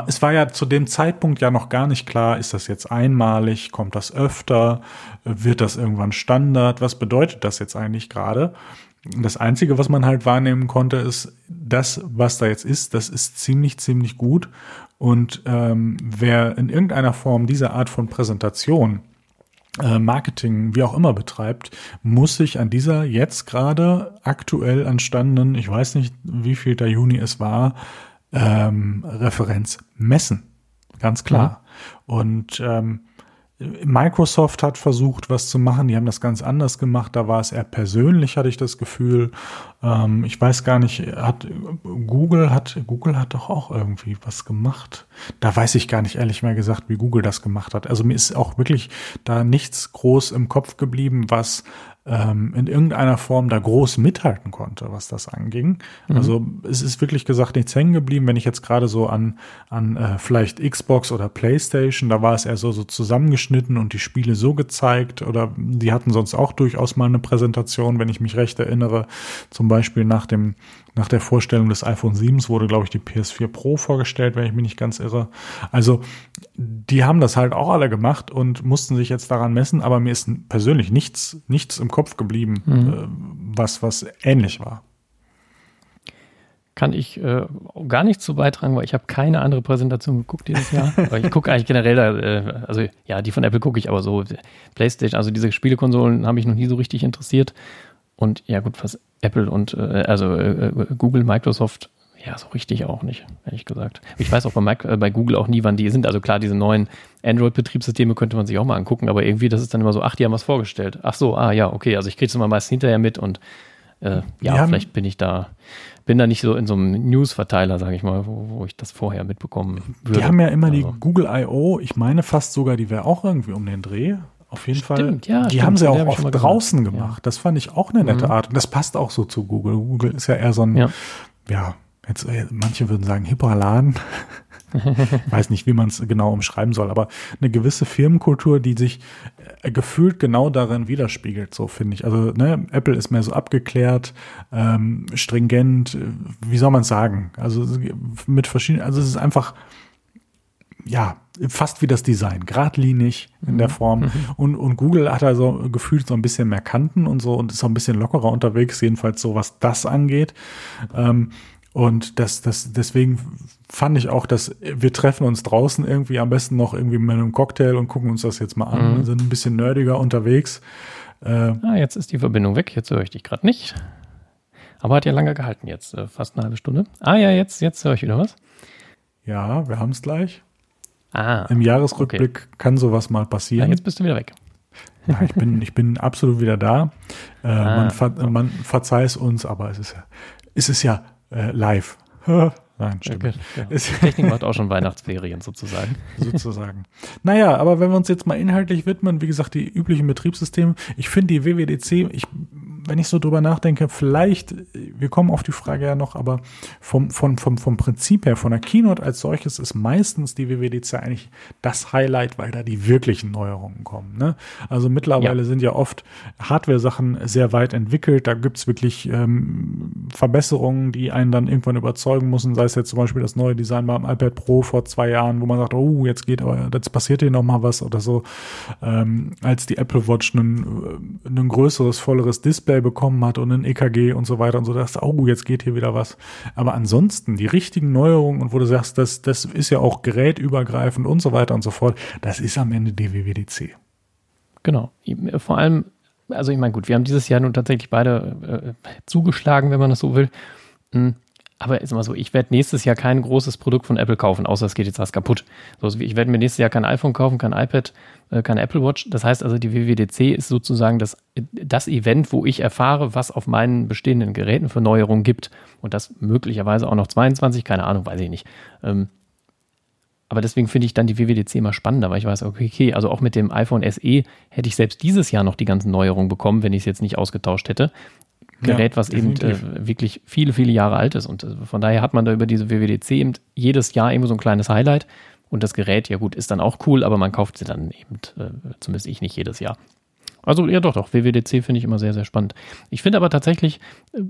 Es war ja zu dem Zeitpunkt ja noch gar nicht klar, ist das jetzt einmalig, kommt das öfter, wird das irgendwann Standard, was bedeutet das jetzt eigentlich gerade? Das Einzige, was man halt wahrnehmen konnte, ist, das, was da jetzt ist, das ist ziemlich, ziemlich gut. Und ähm, wer in irgendeiner Form diese Art von Präsentation äh, Marketing, wie auch immer betreibt, muss sich an dieser jetzt gerade aktuell anstandenen, ich weiß nicht, wie viel der Juni es war, ähm, Referenz messen. Ganz klar. Mhm. Und ähm, Microsoft hat versucht, was zu machen. Die haben das ganz anders gemacht. Da war es eher persönlich, hatte ich das Gefühl. Ähm, ich weiß gar nicht, hat Google hat Google hat doch auch irgendwie was gemacht. Da weiß ich gar nicht ehrlich mal gesagt, wie Google das gemacht hat. Also mir ist auch wirklich da nichts groß im Kopf geblieben, was ähm, in irgendeiner Form da groß mithalten konnte, was das anging. Mhm. Also es ist wirklich gesagt nichts hängen geblieben. Wenn ich jetzt gerade so an, an äh, vielleicht Xbox oder PlayStation, da war es eher so, so zusammengeschnitten und die Spiele so gezeigt oder die hatten sonst auch durchaus mal eine Präsentation, wenn ich mich recht erinnere. Zum Beispiel nach dem nach der Vorstellung des iPhone 7 wurde, glaube ich, die PS4 Pro vorgestellt, wenn ich mich nicht ganz irre. Also, die haben das halt auch alle gemacht und mussten sich jetzt daran messen, aber mir ist persönlich nichts, nichts im Kopf geblieben, mhm. äh, was, was ähnlich war. Kann ich äh, gar nicht zu beitragen, weil ich habe keine andere Präsentation geguckt dieses Jahr. *laughs* ich gucke eigentlich generell da, äh, also ja, die von Apple gucke ich, aber so PlayStation, also diese Spielekonsolen habe ich noch nie so richtig interessiert. Und ja gut, was Apple und äh, also äh, äh, Google, Microsoft, ja, so richtig auch nicht, ehrlich gesagt. Ich weiß auch bei, Mac, äh, bei Google auch nie, wann die sind. Also klar, diese neuen Android-Betriebssysteme könnte man sich auch mal angucken, aber irgendwie, das ist dann immer so, ach, die haben was vorgestellt. Ach so, ah ja, okay, also ich kriege es immer meist hinterher mit und äh, ja, vielleicht bin ich da, bin da nicht so in so einem News-Verteiler, sage ich mal, wo, wo, ich das vorher mitbekommen würde. Die haben ja immer also. die Google I.O., ich meine fast sogar, die wäre auch irgendwie um den Dreh. Auf jeden stimmt, Fall. Ja, die stimmt, haben sie auch oft draußen gemacht. gemacht. Das fand ich auch eine nette mhm. Art. Und das passt auch so zu Google. Google ist ja eher so ein, ja, ja jetzt, äh, manche würden sagen Hyperladen. *laughs* Weiß nicht, wie man es genau umschreiben soll, aber eine gewisse Firmenkultur, die sich äh, gefühlt genau darin widerspiegelt, so finde ich. Also ne, Apple ist mehr so abgeklärt, ähm, stringent, äh, wie soll man sagen? Also mit verschiedenen, also es ist einfach ja, fast wie das Design, geradlinig in der mhm. Form. Mhm. Und, und Google hat also gefühlt so ein bisschen mehr Kanten und so und ist auch ein bisschen lockerer unterwegs, jedenfalls so was das angeht. Ähm, und das, das, deswegen fand ich auch, dass wir treffen uns draußen irgendwie am besten noch irgendwie mit einem Cocktail und gucken uns das jetzt mal an, mhm. sind ein bisschen nerdiger unterwegs. Äh, ah, jetzt ist die Verbindung weg, jetzt höre ich dich gerade nicht. Aber hat ja lange gehalten jetzt, äh, fast eine halbe Stunde. Ah ja, jetzt, jetzt höre ich wieder was. Ja, wir haben es gleich. Ah, Im Jahresrückblick okay. kann sowas mal passieren. Ja, jetzt bist du wieder weg. Ja, ich bin, ich bin absolut wieder da. Äh, ah, man, ver man verzeiht es uns, aber es ist, es ist ja äh, live. *laughs* Nein, stimmt. Okay, ja. *laughs* Technik macht auch schon Weihnachtsferien sozusagen. *laughs* sozusagen. Naja, aber wenn wir uns jetzt mal inhaltlich widmen, wie gesagt, die üblichen Betriebssysteme, ich finde die WWDC, ich wenn ich so drüber nachdenke, vielleicht, wir kommen auf die Frage ja noch, aber vom, vom, vom, vom Prinzip her, von der Keynote als solches ist meistens die WWDC eigentlich das Highlight, weil da die wirklichen Neuerungen kommen. Ne? Also mittlerweile ja. sind ja oft Hardware-Sachen sehr weit entwickelt. Da gibt's wirklich ähm, Verbesserungen, die einen dann irgendwann überzeugen müssen, sei es jetzt zum Beispiel das neue Design beim iPad Pro vor zwei Jahren, wo man sagt, oh, jetzt geht aber, jetzt passiert hier nochmal was oder so. Ähm, als die Apple Watch ein, ein größeres, volleres Display bekommen hat und ein EKG und so weiter und so, dass, oh, jetzt geht hier wieder was. Aber ansonsten, die richtigen Neuerungen und wo du sagst, das, das ist ja auch gerätübergreifend und so weiter und so fort, das ist am Ende die WWDC. Genau. Vor allem, also ich meine, gut, wir haben dieses Jahr nun tatsächlich beide äh, zugeschlagen, wenn man das so will. Aber ist immer so, ich werde nächstes Jahr kein großes Produkt von Apple kaufen, außer es geht jetzt was kaputt. So, ich werde mir nächstes Jahr kein iPhone kaufen, kein iPad, äh, keine Apple Watch. Das heißt also, die WWDC ist sozusagen das, das Event, wo ich erfahre, was auf meinen bestehenden Geräten für Neuerungen gibt. Und das möglicherweise auch noch 22, keine Ahnung, weiß ich nicht. Ähm, aber deswegen finde ich dann die WWDC immer spannender, weil ich weiß, okay, okay, also auch mit dem iPhone SE hätte ich selbst dieses Jahr noch die ganzen Neuerungen bekommen, wenn ich es jetzt nicht ausgetauscht hätte. Gerät, ja, was eben äh, wirklich viele, viele Jahre alt ist. Und äh, von daher hat man da über diese WWDC eben jedes Jahr irgendwo so ein kleines Highlight. Und das Gerät, ja gut, ist dann auch cool, aber man kauft sie dann eben, äh, zumindest ich nicht jedes Jahr. Also ja doch, doch, WWDC finde ich immer sehr, sehr spannend. Ich finde aber tatsächlich, äh,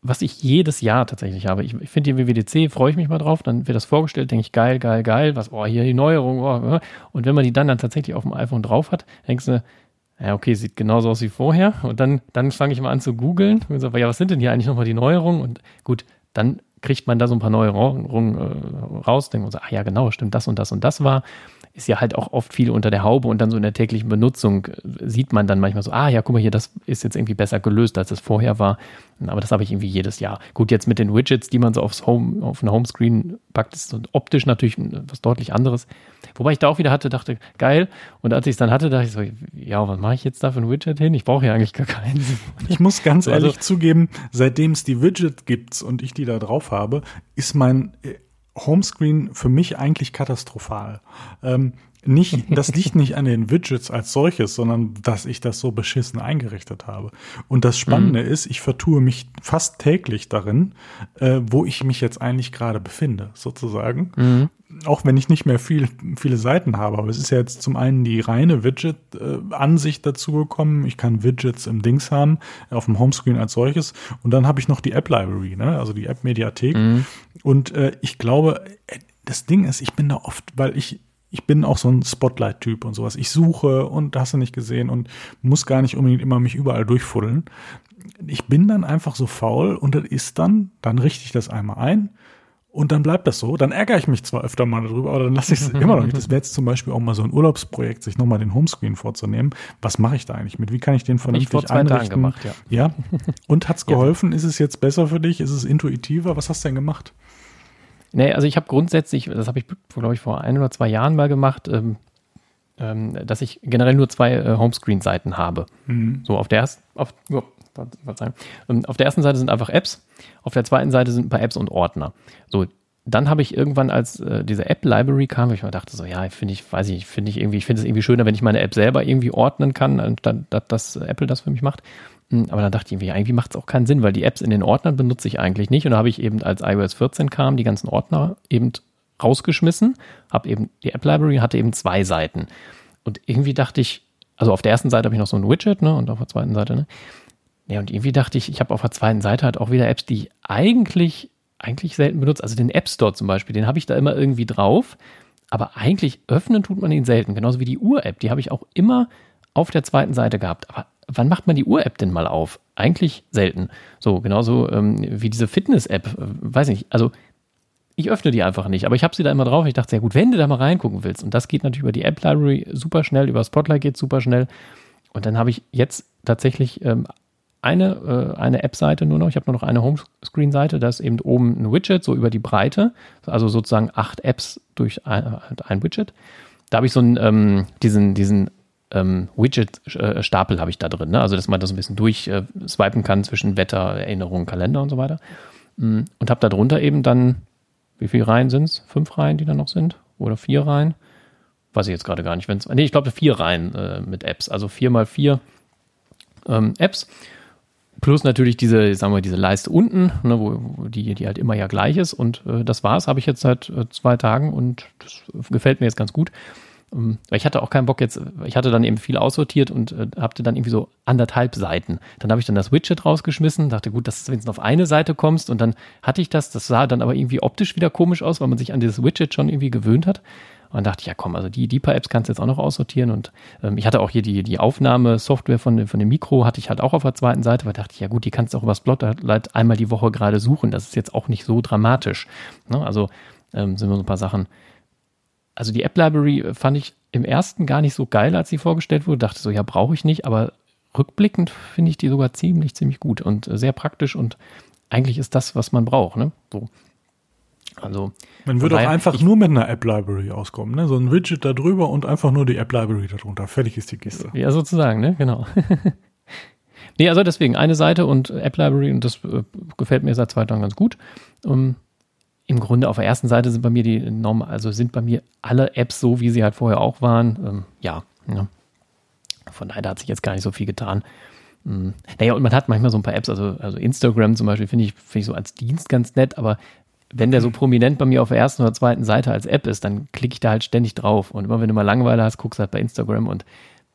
was ich jedes Jahr tatsächlich habe. Ich, ich finde die WWDC, freue ich mich mal drauf, dann wird das vorgestellt, denke ich, geil, geil, geil, was, oh, hier die Neuerung, oh, oh. und wenn man die dann dann tatsächlich auf dem iPhone drauf hat, denkst du, ja, okay, sieht genauso aus wie vorher. Und dann, dann fange ich mal an zu googeln. Und ja, was sind denn hier eigentlich nochmal die Neuerungen? Und gut, dann kriegt man da so ein paar Neuerungen äh, raus, denkt man so, ah ja, genau, stimmt, das und das und das war ist ja halt auch oft viel unter der Haube und dann so in der täglichen Benutzung äh, sieht man dann manchmal so, ah ja, guck mal hier, das ist jetzt irgendwie besser gelöst, als es vorher war. Aber das habe ich irgendwie jedes Jahr. Gut, jetzt mit den Widgets, die man so aufs Home, auf den Homescreen packt, ist optisch natürlich was deutlich anderes. Wobei ich da auch wieder hatte, dachte, geil. Und als ich es dann hatte, dachte ich so, ja, was mache ich jetzt da für ein Widget hin? Ich brauche ja eigentlich gar keinen. *laughs* Ich muss ganz also, ehrlich zugeben, seitdem es die Widget gibt und ich die da drauf habe, ist mein äh, Homescreen für mich eigentlich katastrophal. Ähm, nicht, *laughs* das liegt nicht an den Widgets als solches, sondern dass ich das so beschissen eingerichtet habe. Und das Spannende mhm. ist, ich vertue mich fast täglich darin, äh, wo ich mich jetzt eigentlich gerade befinde, sozusagen. Mhm. Auch wenn ich nicht mehr viel, viele Seiten habe. Aber es ist ja jetzt zum einen die reine Widget-Ansicht dazu gekommen. Ich kann Widgets im Dings haben, auf dem Homescreen als solches. Und dann habe ich noch die App-Library, ne? also die App-Mediathek. Mhm. Und äh, ich glaube, äh, das Ding ist, ich bin da oft, weil ich ich bin auch so ein Spotlight-Typ und sowas. Ich suche und hast du nicht gesehen und muss gar nicht unbedingt immer mich überall durchfuddeln. Ich bin dann einfach so faul und das ist dann, dann richte ich das einmal ein und dann bleibt das so. Dann ärgere ich mich zwar öfter mal darüber, aber dann lasse ich es immer noch nicht. Das *laughs* wäre jetzt zum Beispiel auch mal so ein Urlaubsprojekt, sich nochmal den Homescreen vorzunehmen. Was mache ich da eigentlich mit? Wie kann ich den vernünftig ich vor zwei einrichten? Tagen gemacht, ja. ja. Und hat's *laughs* geholfen? Ist es jetzt besser für dich? Ist es intuitiver? Was hast du denn gemacht? Nee, also ich habe grundsätzlich, das habe ich, glaube ich, vor ein oder zwei Jahren mal gemacht, ähm, ähm, dass ich generell nur zwei äh, Homescreen-Seiten habe. Mhm. So auf der ersten, auf, oh, ähm, auf der ersten Seite sind einfach Apps, auf der zweiten Seite sind ein paar Apps und Ordner. So, dann habe ich irgendwann, als äh, diese App-Library kam, ich mir dachte so, ja, finde ich, weiß ich, finde ich irgendwie, ich finde es irgendwie schöner, wenn ich meine App selber irgendwie ordnen kann, anstatt dass Apple das für mich macht. Hm, aber dann dachte ich mir, irgendwie macht es auch keinen Sinn, weil die Apps in den Ordnern benutze ich eigentlich nicht. Und da habe ich eben, als iOS 14 kam, die ganzen Ordner eben rausgeschmissen, habe eben die App Library hatte eben zwei Seiten. Und irgendwie dachte ich, also auf der ersten Seite habe ich noch so ein Widget, ne, und auf der zweiten Seite, ne. Ja, und irgendwie dachte ich, ich habe auf der zweiten Seite halt auch wieder Apps, die ich eigentlich, eigentlich selten benutze. Also den App Store zum Beispiel, den habe ich da immer irgendwie drauf. Aber eigentlich öffnen tut man ihn selten. Genauso wie die Uhr-App, die habe ich auch immer auf der zweiten Seite gehabt. Aber wann macht man die Uhr-App denn mal auf? Eigentlich selten. So, genauso ähm, wie diese Fitness-App. Äh, weiß nicht, also ich öffne die einfach nicht, aber ich habe sie da immer drauf. Ich dachte, sehr gut, wenn du da mal reingucken willst, und das geht natürlich über die App-Library super schnell, über Spotlight geht super schnell. Und dann habe ich jetzt tatsächlich ähm, eine, äh, eine App-Seite nur noch. Ich habe nur noch eine Homescreen-Seite. Da ist eben oben ein Widget, so über die Breite. Also sozusagen acht Apps durch ein, ein Widget. Da habe ich so einen, ähm, diesen, diesen ähm, Widget-Stapel habe ich da drin. Ne? Also, dass man das ein bisschen durchswipen äh, kann zwischen Wetter, Erinnerungen, Kalender und so weiter. Mm, und habe da drunter eben dann, wie viele Reihen sind es? Fünf Reihen, die da noch sind? Oder vier Reihen? Weiß ich jetzt gerade gar nicht. Wenn's, nee, ich glaube vier Reihen äh, mit Apps. Also vier mal vier ähm, Apps. Plus natürlich diese, sagen wir, diese Leiste unten, ne, wo, wo die, die halt immer ja gleich ist. Und äh, das war's, habe ich jetzt seit äh, zwei Tagen und das gefällt mir jetzt ganz gut. Ähm, ich hatte auch keinen Bock jetzt, ich hatte dann eben viel aussortiert und äh, hatte dann irgendwie so anderthalb Seiten. Dann habe ich dann das Widget rausgeschmissen, dachte, gut, dass du wenigstens auf eine Seite kommst und dann hatte ich das, das sah dann aber irgendwie optisch wieder komisch aus, weil man sich an dieses Widget schon irgendwie gewöhnt hat. Und dachte ich, ja komm, also die, die paar Apps kannst du jetzt auch noch aussortieren. Und ähm, ich hatte auch hier die, die Aufnahmesoftware von, von dem Mikro, hatte ich halt auch auf der zweiten Seite, weil dachte ich, ja gut, die kannst du auch übers Spotlight einmal die Woche gerade suchen. Das ist jetzt auch nicht so dramatisch. Ne? Also ähm, sind wir so ein paar Sachen, also die App Library fand ich im ersten gar nicht so geil, als sie vorgestellt wurde. Dachte so, ja, brauche ich nicht, aber rückblickend finde ich die sogar ziemlich, ziemlich gut und sehr praktisch und eigentlich ist das, was man braucht, ne? So. Also. Man würde auch einfach nur mit einer App Library auskommen, ne? So ein Widget da drüber und einfach nur die App Library darunter. Fertig ist die Kiste. Ja, sozusagen, ne? Genau. *laughs* nee, also deswegen eine Seite und App Library und das äh, gefällt mir seit zwei Tagen ganz gut. Um, ähm, im Grunde auf der ersten Seite sind bei mir die normal, also sind bei mir alle Apps so, wie sie halt vorher auch waren. Ähm, ja, ja. Von daher hat sich jetzt gar nicht so viel getan. Mhm. Naja, und man hat manchmal so ein paar Apps, also, also Instagram zum Beispiel finde ich, finde ich so als Dienst ganz nett, aber wenn der so prominent bei mir auf der ersten oder zweiten Seite als App ist, dann klicke ich da halt ständig drauf. Und immer wenn du mal Langeweile hast, guckst du halt bei Instagram und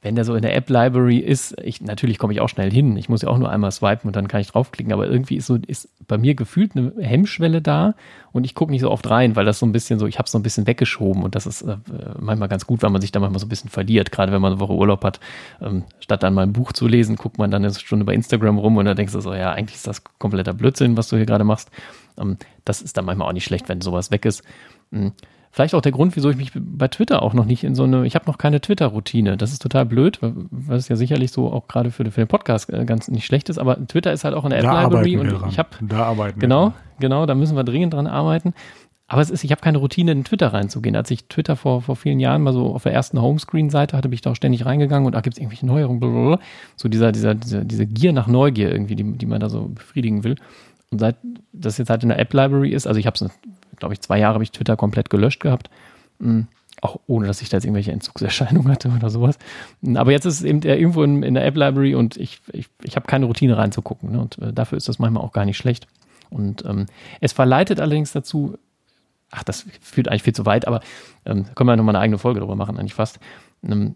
wenn der so in der App-Library ist, ich, natürlich komme ich auch schnell hin. Ich muss ja auch nur einmal swipen und dann kann ich draufklicken. Aber irgendwie ist so, ist bei mir gefühlt eine Hemmschwelle da und ich gucke nicht so oft rein, weil das so ein bisschen so, ich habe es so ein bisschen weggeschoben und das ist äh, manchmal ganz gut, weil man sich da manchmal so ein bisschen verliert. Gerade wenn man eine Woche Urlaub hat, ähm, statt dann mal ein Buch zu lesen, guckt man dann eine Stunde bei Instagram rum und dann denkst du so, ja, eigentlich ist das kompletter Blödsinn, was du hier gerade machst. Ähm, das ist dann manchmal auch nicht schlecht, wenn sowas weg ist. Mhm. Vielleicht auch der Grund, wieso ich mich bei Twitter auch noch nicht in so eine, ich habe noch keine Twitter-Routine. Das ist total blöd, was ja sicherlich so auch gerade für, für, den Podcast äh, ganz nicht schlecht ist, aber Twitter ist halt auch eine App-Library und ich habe, da arbeiten genau, wir genau, da müssen wir dringend dran arbeiten. Aber es ist, ich habe keine Routine, in Twitter reinzugehen. Als ich Twitter vor, vor vielen Jahren mal so auf der ersten Homescreen-Seite hatte, bin ich da auch ständig reingegangen und da gibt es irgendwelche Neuerungen, blablabla. so dieser, dieser, dieser, diese Gier nach Neugier irgendwie, die, die man da so befriedigen will. Und seit das jetzt halt in der App-Library ist, also ich habe es glaube ich, zwei Jahre habe ich Twitter komplett gelöscht gehabt. Mhm. Auch ohne, dass ich da jetzt irgendwelche Entzugserscheinungen *laughs* hatte oder sowas. Hm, aber jetzt ist es eben irgendwo in, in der App-Library und ich, ich, ich habe keine Routine reinzugucken. Ne? Und äh, dafür ist das manchmal auch gar nicht schlecht. Und ähm, es verleitet allerdings dazu, ach, das führt eigentlich viel zu weit, aber ähm, können wir nochmal eine eigene Folge darüber machen, eigentlich fast. Ähm,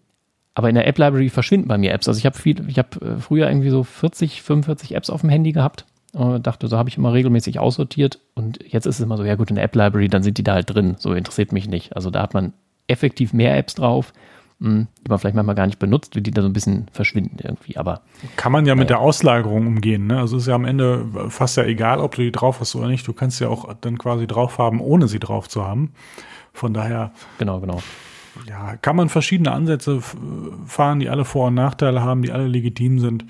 aber in der App-Library verschwinden bei mir Apps. Also ich habe viel, ich habe äh, früher irgendwie so 40, 45 Apps auf dem Handy gehabt und dachte, so habe ich immer regelmäßig aussortiert. Und jetzt ist es immer so, ja gut, in der App-Library, dann sind die da halt drin. So interessiert mich nicht. Also da hat man effektiv mehr Apps drauf, hm, die man vielleicht manchmal gar nicht benutzt, wie die da so ein bisschen verschwinden irgendwie. Aber kann man ja mit der Auslagerung umgehen. Ne? Also ist ja am Ende fast ja egal, ob du die drauf hast oder nicht. Du kannst ja auch dann quasi drauf haben, ohne sie drauf zu haben. Von daher. Genau, genau. Ja, kann man verschiedene Ansätze fahren, die alle Vor- und Nachteile haben, die alle legitim sind.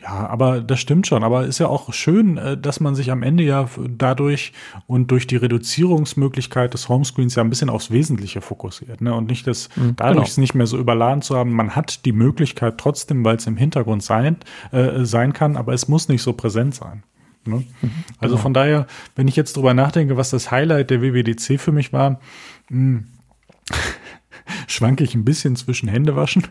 Ja, aber das stimmt schon. Aber ist ja auch schön, äh, dass man sich am Ende ja dadurch und durch die Reduzierungsmöglichkeit des Homescreens ja ein bisschen aufs Wesentliche fokussiert. Ne? Und nicht das mhm, dadurch genau. es nicht mehr so überladen zu haben. Man hat die Möglichkeit trotzdem, weil es im Hintergrund sein, äh, sein kann, aber es muss nicht so präsent sein. Ne? Mhm, also genau. von daher, wenn ich jetzt drüber nachdenke, was das Highlight der WWDC für mich war, mh, hm, *laughs* schwanke ich ein bisschen zwischen Händewaschen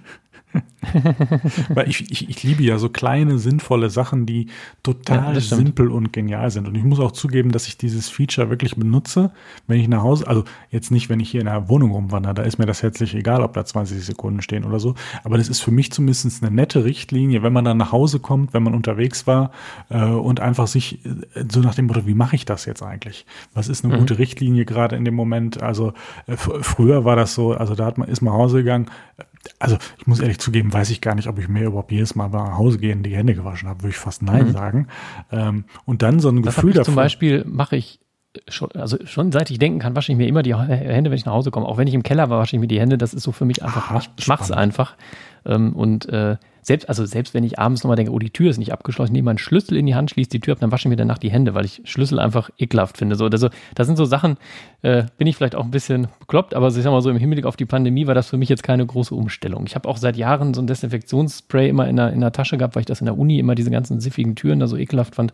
*laughs* Weil ich, ich, ich liebe ja so kleine, sinnvolle Sachen, die total ja, simpel und genial sind. Und ich muss auch zugeben, dass ich dieses Feature wirklich benutze, wenn ich nach Hause, also jetzt nicht, wenn ich hier in der Wohnung rumwandere, da ist mir das herzlich egal, ob da 20 Sekunden stehen oder so. Aber das ist für mich zumindest eine nette Richtlinie, wenn man dann nach Hause kommt, wenn man unterwegs war äh, und einfach sich äh, so nach dem Motto, wie mache ich das jetzt eigentlich? Was ist eine mhm. gute Richtlinie gerade in dem Moment? Also äh, früher war das so, also da hat man, ist man nach Hause gegangen, also ich muss ehrlich zugeben, weiß ich gar nicht, ob ich mir überhaupt jedes Mal nach Hause gehen die Hände gewaschen habe, würde ich fast Nein mhm. sagen. Ähm, und dann so ein das Gefühl davon. Zum Beispiel mache ich schon, also schon seit ich denken kann, wasche ich mir immer die Hände, wenn ich nach Hause komme. Auch wenn ich im Keller war, wasche ich mir die Hände. Das ist so für mich einfach, Aha, ich, ich mache es einfach. Ähm, und äh, selbst, also selbst wenn ich abends nochmal denke, oh, die Tür ist nicht abgeschlossen, nehme meinen Schlüssel in die Hand, schließe die Tür ab, dann wasche ich mir danach die Hände, weil ich Schlüssel einfach ekelhaft finde. So, oder so, das sind so Sachen, äh, bin ich vielleicht auch ein bisschen bekloppt, aber ich sag mal so, im Hinblick auf die Pandemie war das für mich jetzt keine große Umstellung. Ich habe auch seit Jahren so ein Desinfektionsspray immer in der, in der Tasche gehabt, weil ich das in der Uni immer diese ganzen siffigen Türen da so ekelhaft fand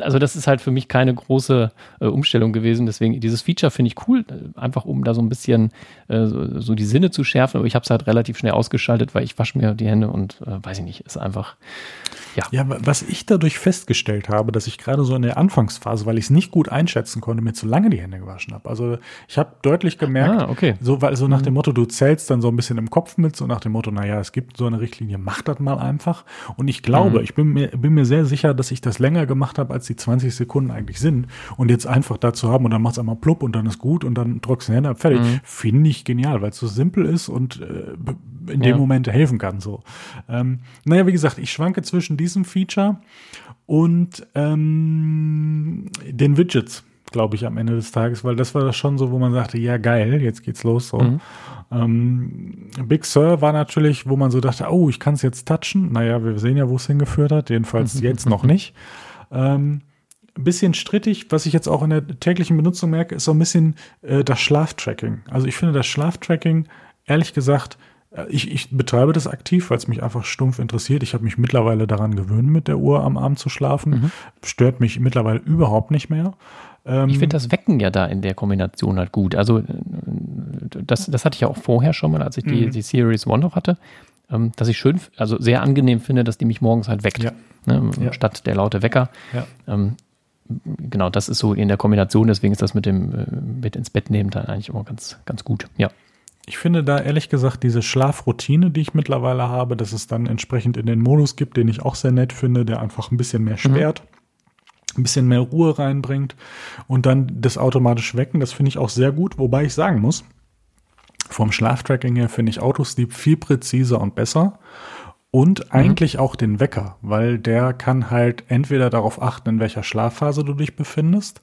also das ist halt für mich keine große äh, Umstellung gewesen. Deswegen, dieses Feature finde ich cool, äh, einfach um da so ein bisschen äh, so, so, die Sinne zu schärfen. Aber ich habe es halt relativ schnell ausgeschaltet, weil ich wasche mir die Hände und äh, weiß ich nicht, ist einfach, ja. Ja, was ich dadurch festgestellt habe, dass ich gerade so in der Anfangsphase, weil ich es nicht gut einschätzen konnte, mir zu lange die Hände gewaschen habe. Also ich habe deutlich gemerkt, ah, okay. so, weil, so nach dem mhm. Motto, du zählst dann so ein bisschen im Kopf mit, so nach dem Motto, naja, es gibt so eine Richtlinie, mach das mal einfach. Und ich glaube, mhm. ich bin mir, bin mir sehr sicher, dass ich das länger gemacht habe, als die 20 Sekunden eigentlich sind. Und jetzt einfach dazu haben und dann macht es einmal plupp und dann ist gut und dann drückst du die Hände ab, fertig. Mhm. Finde ich genial, weil es so simpel ist und äh, in dem ja. Moment helfen kann. So. Ähm, naja, wie gesagt, ich schwanke zwischen diesem Feature und ähm, den Widgets, glaube ich, am Ende des Tages, weil das war das schon so, wo man sagte, ja geil, jetzt geht's los. So. Mhm. Ähm, Big Sur war natürlich, wo man so dachte, oh, ich kann es jetzt touchen. Naja, wir sehen ja, wo es hingeführt hat, jedenfalls jetzt noch nicht. Ähm, bisschen strittig, was ich jetzt auch in der täglichen Benutzung merke, ist so ein bisschen äh, das Schlaftracking. Also ich finde das Schlaftracking, ehrlich gesagt, Ich, ich betreibe das aktiv, weil es mich einfach stumpf interessiert. Ich habe mich mittlerweile daran gewöhnt, mit der Uhr am Abend zu schlafen. Mhm. Stört mich mittlerweile überhaupt nicht mehr. Ähm, ich finde das Wecken ja da in der Kombination halt gut. Also äh, das, das hatte ich ja auch vorher schon mal, als ich die, mhm. die Series One noch hatte, ähm, dass ich schön, also sehr angenehm finde, dass die mich morgens halt weckt. Ja. Ne, ja. Statt der laute Wecker. Ja. Ähm, genau, das ist so in der Kombination, deswegen ist das mit dem äh, mit ins Bett nehmen dann eigentlich immer ganz, ganz gut. Ja. Ich finde da ehrlich gesagt diese Schlafroutine, die ich mittlerweile habe, dass es dann entsprechend in den Modus gibt, den ich auch sehr nett finde, der einfach ein bisschen mehr mhm. sperrt, mhm. ein bisschen mehr Ruhe reinbringt und dann das automatisch wecken, das finde ich auch sehr gut, wobei ich sagen muss, vom Schlaftracking her finde ich Autosleep viel präziser und besser und mhm. eigentlich auch den Wecker, weil der kann halt entweder darauf achten, in welcher Schlafphase du dich befindest,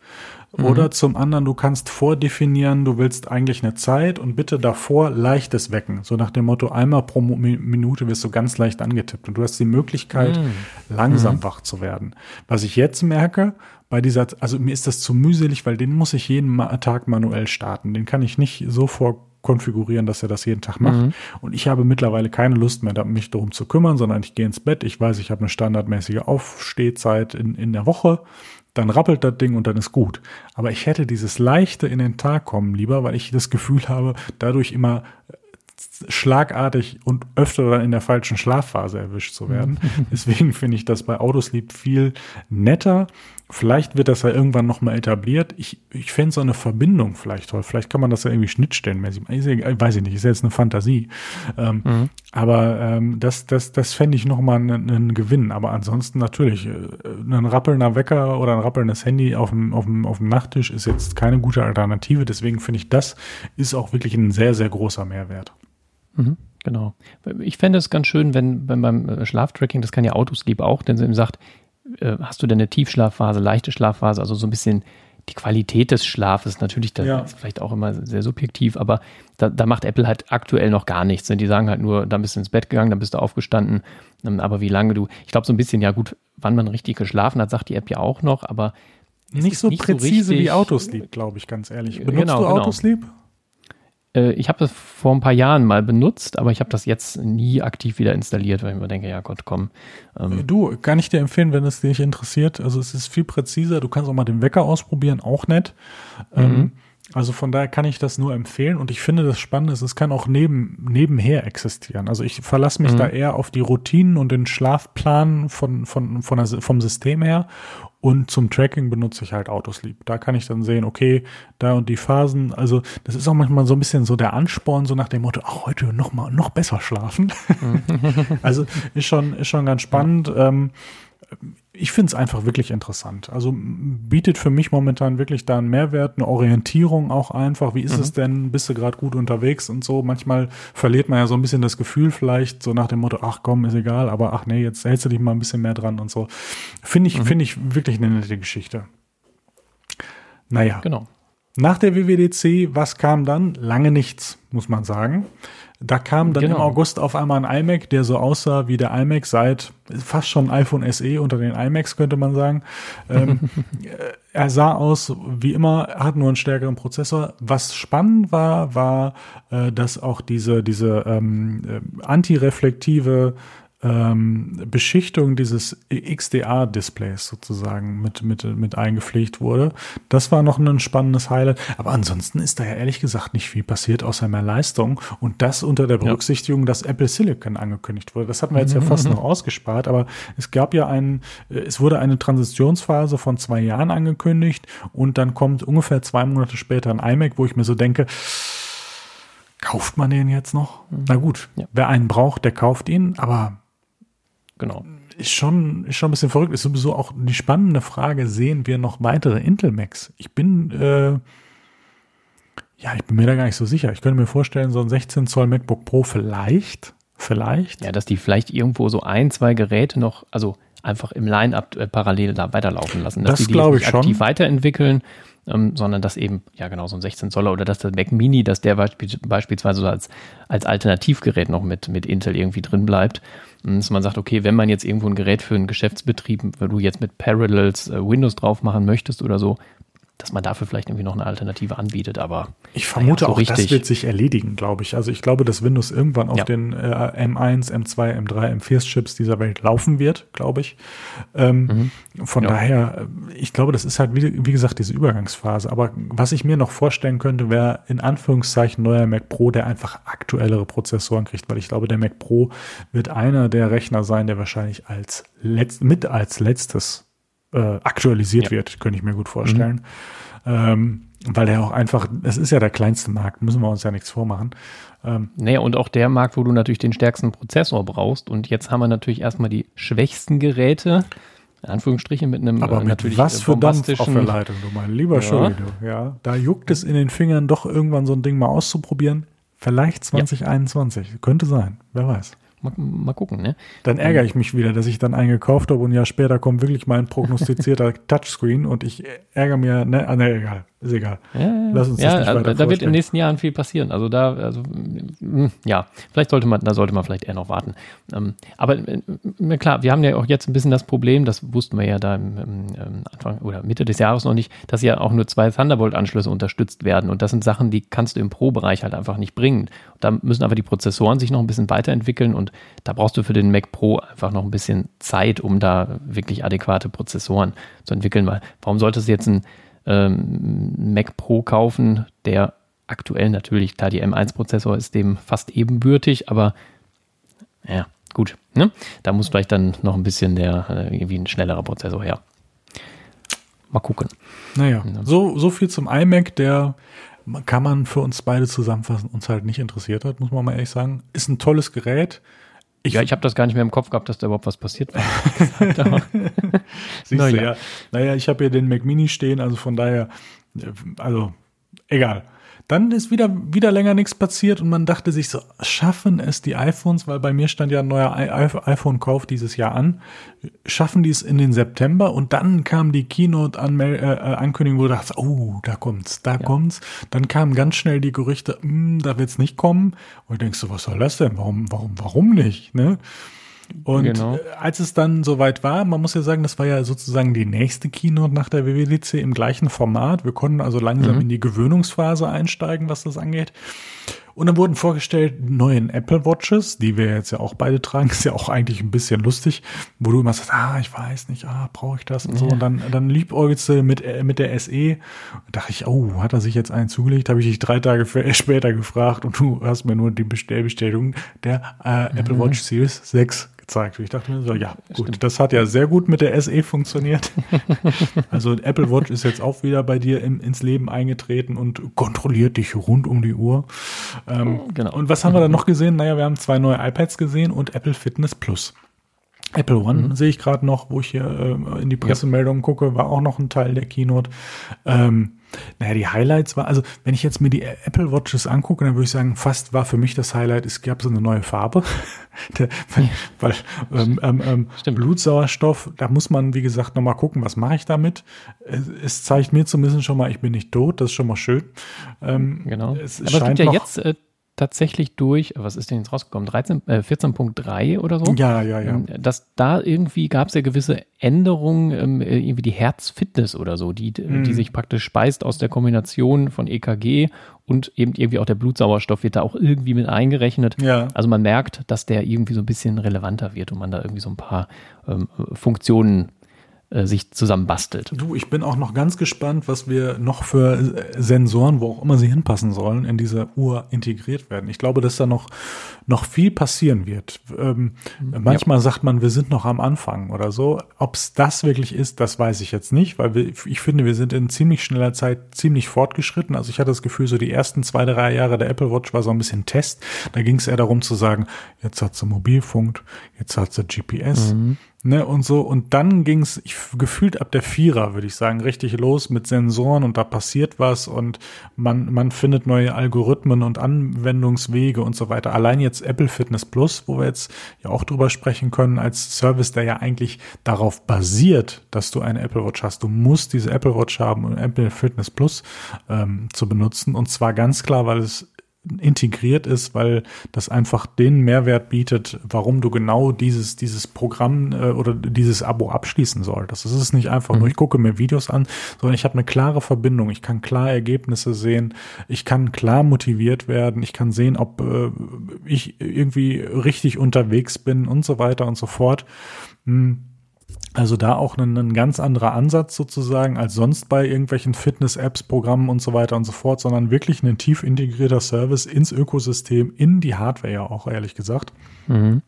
mhm. oder zum anderen, du kannst vordefinieren, du willst eigentlich eine Zeit und bitte davor leichtes Wecken. So nach dem Motto, einmal pro Minute wirst du ganz leicht angetippt und du hast die Möglichkeit, mhm. langsam mhm. wach zu werden. Was ich jetzt merke, bei dieser, also mir ist das zu mühselig, weil den muss ich jeden Tag manuell starten. Den kann ich nicht so vor konfigurieren, dass er das jeden Tag macht. Mhm. Und ich habe mittlerweile keine Lust mehr, mich darum zu kümmern, sondern ich gehe ins Bett. Ich weiß, ich habe eine standardmäßige Aufstehzeit in, in der Woche. Dann rappelt das Ding und dann ist gut. Aber ich hätte dieses Leichte in den Tag kommen lieber, weil ich das Gefühl habe, dadurch immer schlagartig und öfter dann in der falschen Schlafphase erwischt zu werden. *laughs* Deswegen finde ich das bei Autosleep viel netter. Vielleicht wird das ja irgendwann nochmal etabliert. Ich, ich fände so eine Verbindung vielleicht toll. Vielleicht kann man das ja irgendwie schnittstellenmäßig machen. Weiß ich nicht, ist jetzt eine Fantasie. Ähm, mhm. Aber ähm, das, das, das fände ich nochmal einen, einen Gewinn. Aber ansonsten natürlich, äh, ein rappelnder Wecker oder ein rappelndes Handy auf dem, auf, dem, auf dem Nachttisch ist jetzt keine gute Alternative. Deswegen finde ich, das ist auch wirklich ein sehr, sehr großer Mehrwert. Mhm, genau. Ich fände es ganz schön, wenn, wenn beim äh, Schlaftracking, das kann ja Autosleep auch, denn sie ihm sagt, äh, hast du denn eine Tiefschlafphase, leichte Schlafphase, also so ein bisschen die Qualität des Schlafes, natürlich, das ja. ist vielleicht auch immer sehr subjektiv, aber da, da, macht Apple halt aktuell noch gar nichts. Denn die sagen halt nur, dann bist du ins Bett gegangen, dann bist du aufgestanden, ähm, aber wie lange du, ich glaube so ein bisschen, ja gut, wann man richtig geschlafen hat, sagt die App ja auch noch, aber nicht so nicht präzise so wie Autosleep, glaube ich, ganz ehrlich. Benutzt genau, du genau. Autosleep? Genau. Äh, ich habe das vor ein paar Jahren mal benutzt, aber ich habe das jetzt nie aktiv wieder installiert, weil ich mir denke, ja Gott, komm. Ähm. Du, kann ich dir empfehlen, wenn es dich interessiert. Also es ist viel präziser. Du kannst auch mal den Wecker ausprobieren, auch nett. Ähm, mhm. also von daher kann ich das nur empfehlen und ich finde das Spannende ist, es kann auch neben, nebenher existieren. Also ich verlasse mich mhm. da eher auf die Routinen und den Schlafplan von, von, von der, vom System her und zum Tracking benutze ich halt Autosleep. Da kann ich dann sehen, okay, da und die Phasen. Also das ist auch manchmal so ein bisschen so der Ansporn, so nach dem Motto, ach, heute noch mal noch besser schlafen. *laughs* also ist schon, ist schon ganz spannend. Ähm, ich finde es einfach wirklich interessant. Also bietet für mich momentan wirklich da einen Mehrwert, eine Orientierung auch einfach. Wie ist mhm. es denn? Bist du gerade gut unterwegs und so? Manchmal verliert man ja so ein bisschen das Gefühl vielleicht so nach dem Motto, ach komm, ist egal, aber ach nee, jetzt hältst du dich mal ein bisschen mehr dran und so. Finde ich, mhm. finde ich wirklich eine nette Geschichte. Naja. Genau. Nach der WWDC, was kam dann? Lange nichts, muss man sagen. Da kam dann genau. im August auf einmal ein iMac, der so aussah wie der iMac seit fast schon iPhone SE unter den iMacs, könnte man sagen. Ähm, *laughs* er sah aus wie immer, hat nur einen stärkeren Prozessor. Was spannend war, war, äh, dass auch diese, diese ähm, äh, antireflektive ähm, Beschichtung dieses XDA-Displays sozusagen mit, mit, mit eingepflegt wurde. Das war noch ein spannendes Highlight. Aber ansonsten ist da ja ehrlich gesagt nicht viel passiert, außer mehr Leistung. Und das unter der Berücksichtigung, ja. dass Apple Silicon angekündigt wurde. Das hatten wir jetzt ja fast *laughs* noch ausgespart, aber es gab ja einen, es wurde eine Transitionsphase von zwei Jahren angekündigt und dann kommt ungefähr zwei Monate später ein iMac, wo ich mir so denke, kauft man den jetzt noch? Mhm. Na gut, ja. wer einen braucht, der kauft ihn, aber Genau. Ist schon, ist schon ein bisschen verrückt. Ist sowieso auch die spannende Frage, sehen wir noch weitere Intel Macs? Ich bin, äh, ja, ich bin mir da gar nicht so sicher. Ich könnte mir vorstellen, so ein 16 Zoll MacBook Pro vielleicht, vielleicht. Ja, dass die vielleicht irgendwo so ein, zwei Geräte noch, also einfach im Line-Up äh, parallel da weiterlaufen lassen. Dass das glaube ich schon. aktiv weiterentwickeln, ähm, sondern dass eben, ja genau, so ein 16 Zoller oder dass der Mac Mini, dass der beispielsweise so als, als Alternativgerät noch mit, mit Intel irgendwie drin bleibt dass man sagt, okay, wenn man jetzt irgendwo ein Gerät für einen Geschäftsbetrieb, weil du jetzt mit Parallels äh, Windows drauf machen möchtest oder so, dass man dafür vielleicht irgendwie noch eine Alternative anbietet, aber ich vermute ja, so auch, richtig. das wird sich erledigen, glaube ich. Also ich glaube, dass Windows irgendwann auf ja. den äh, M1, M2, M3, M4 Chips dieser Welt laufen wird, glaube ich. Ähm, mhm. Von ja. daher, äh, ich glaube, das ist halt wie, wie gesagt diese Übergangsphase. Aber was ich mir noch vorstellen könnte, wäre in Anführungszeichen neuer Mac Pro, der einfach aktuellere Prozessoren kriegt, weil ich glaube, der Mac Pro wird einer der Rechner sein, der wahrscheinlich als letzt, mit als letztes äh, aktualisiert ja. wird, könnte ich mir gut vorstellen. Mhm. Ähm, weil der auch einfach, es ist ja der kleinste Markt, müssen wir uns ja nichts vormachen. Ähm, naja, und auch der Markt, wo du natürlich den stärksten Prozessor brauchst. Und jetzt haben wir natürlich erstmal die schwächsten Geräte, in Anführungsstrichen mit einem Aber äh, mit natürlich was für Dampf auf der Leitung, du mein lieber ja. Schulde, ja. Da juckt es in den Fingern doch irgendwann so ein Ding mal auszuprobieren. Vielleicht 2021, ja. könnte sein, wer weiß. Mal, mal gucken, ne? Dann ärgere ich mich wieder, dass ich dann einen gekauft habe und ein Jahr später kommt wirklich mein prognostizierter *laughs* Touchscreen und ich ärgere mir, ne, ah, ne, egal, ist egal. Ja, Lass uns ja, das nicht also, weiter Da wird in den nächsten Jahren viel passieren. Also da, also, hm, ja, vielleicht sollte man, da sollte man vielleicht eher noch warten. Ähm, aber äh, klar, wir haben ja auch jetzt ein bisschen das Problem, das wussten wir ja da im, im Anfang oder Mitte des Jahres noch nicht, dass ja auch nur zwei Thunderbolt-Anschlüsse unterstützt werden. Und das sind Sachen, die kannst du im Pro-Bereich halt einfach nicht bringen. Da müssen aber die Prozessoren sich noch ein bisschen weiterentwickeln und da brauchst du für den Mac Pro einfach noch ein bisschen Zeit, um da wirklich adäquate Prozessoren zu entwickeln. Weil warum sollte es jetzt ein ähm, Mac Pro kaufen, der aktuell natürlich, klar, die M1-Prozessor ist dem fast ebenbürtig, aber ja, gut. Ne? Da muss vielleicht dann noch ein bisschen der, äh, irgendwie ein schnellerer Prozessor her. Mal gucken. Naja, so, so viel zum iMac, der kann man für uns beide zusammenfassen, uns halt nicht interessiert hat, muss man mal ehrlich sagen. Ist ein tolles Gerät. Ich, ja, ich habe das gar nicht mehr im Kopf gehabt, dass da überhaupt was passiert war. *laughs* *laughs* Siehst naja. du, ja. Naja, ich habe hier den Mac Mini stehen, also von daher, also egal. Dann ist wieder, wieder länger nichts passiert und man dachte sich so, schaffen es die iPhones, weil bei mir stand ja ein neuer iPhone-Kauf dieses Jahr an, schaffen die es in den September und dann kam die Keynote-Ankündigung, äh, wo du dachtest, oh, da kommt's, da ja. kommt's. Dann kamen ganz schnell die Gerüchte, hm, da wird's nicht kommen. Und du denkst so, was soll das denn? Warum, warum, warum nicht? Ne? Und genau. Äh, als es dann soweit war, man muss ja sagen, das war ja sozusagen die nächste Keynote nach der WWDC im gleichen Format. Wir konnten also langsam mhm. in die Gewöhnungsphase einsteigen, was das angeht. Und dann wurden vorgestellt neuen Apple Watches, die wir jetzt ja auch beide tragen. *laughs* Ist ja auch eigentlich ein bisschen lustig, wo du immer sagst, ah, ich weiß nicht, ah, brauche ich das und so. Und dann, dann liebäugelst du mit, äh, mit der SE. Und dachte ich, oh, hat er sich jetzt einen zugelegt? Habe ich dich drei Tage *laughs* später gefragt und du hast mir nur die Bestellbestätigung der äh, Apple mhm. Watch Series 6 gezeigt. Ich dachte mir so, ja, gut, Stimmt. das hat ja sehr gut mit der SE funktioniert. *laughs* also Apple Watch ist jetzt auch wieder bei dir im, ins Leben eingetreten und kontrolliert dich rund um die Uhr. Ähm, genau. Und was haben wir dann noch gesehen? Naja, wir haben zwei neue iPads gesehen und Apple Fitness Plus. Apple One mhm. sehe ich gerade noch, wo ich hier äh, in die Pressemeldungen ja. gucke, war auch noch ein Teil der Keynote. Ähm, naja, die Highlights war, also wenn ich jetzt mir die Apple Watches angucke, dann würde ich sagen, fast war für mich das Highlight, es gab so eine neue Farbe. *laughs* Der, weil ähm, ähm, ähm Blutsauerstoff, da muss man, wie gesagt, nochmal gucken, was mache ich damit. Es, es, zeigt mir zumindest schon mal, ich bin nicht tot, das ist schon mal schön. Ähm, genau. Es Aber es gibt ja jetzt äh, tatsächlich durch, was ist denn jetzt rausgekommen, 13, äh, 14.3 oder so? Ja, ja, ja. Ähm, dass da irgendwie gab es ja gewisse Änderungen, ähm, irgendwie die Herzfitness oder so, die, mhm. die sich praktisch speist aus der Kombination von EKG und eben irgendwie auch der Blutsauerstoff wird da auch irgendwie mit eingerechnet. Ja. Also man merkt, dass der irgendwie so ein bisschen relevanter wird und man da irgendwie so ein paar ähm, Funktionen äh, sich zusammenbastelt. Du, ich bin auch noch ganz gespannt, was wir noch für Sensoren, wo auch immer sie hinpassen sollen, in diese Uhr integriert werden. Ich glaube, dass da noch, noch viel passieren wird. Ähm, ja. Manchmal sagt man, wir sind noch am Anfang oder so. Ob es das wirklich ist, das weiß ich jetzt nicht, weil wir, ich finde, wir sind in ziemlich schneller Zeit ziemlich fortgeschritten. Also ich hatte das Gefühl, so die ersten zwei, drei Jahre der Apple Watch war so ein bisschen Test. Da ging es eher darum zu sagen, jetzt hat sie Mobilfunk, jetzt hat sie GPS, mhm. Ne, und so, und dann ging's ich, gefühlt ab der Vierer, würde ich sagen, richtig los mit Sensoren und da passiert was und man, man findet neue Algorithmen und Anwendungswege und so weiter. Allein jetzt Apple Fitness Plus, wo wir jetzt ja auch drüber sprechen können, als Service, der ja eigentlich darauf basiert, dass du eine Apple Watch hast. Du musst diese Apple Watch haben, um Apple Fitness Plus ähm, zu benutzen. Und zwar ganz klar, weil es integriert ist, weil das einfach den Mehrwert bietet, warum du genau dieses, dieses Programm äh, oder dieses Abo abschließen solltest. Es ist nicht einfach mhm. nur, ich gucke mir Videos an, sondern ich habe eine klare Verbindung. Ich kann klar Ergebnisse sehen. Ich kann klar motiviert werden. Ich kann sehen, ob äh, ich irgendwie richtig unterwegs bin und so weiter und so fort. Hm also da auch ein, ein, ganz anderer Ansatz sozusagen als sonst bei irgendwelchen Fitness-Apps, Programmen und so weiter und so fort, sondern wirklich ein tief integrierter Service ins Ökosystem, in die Hardware ja auch, ehrlich gesagt. Mhm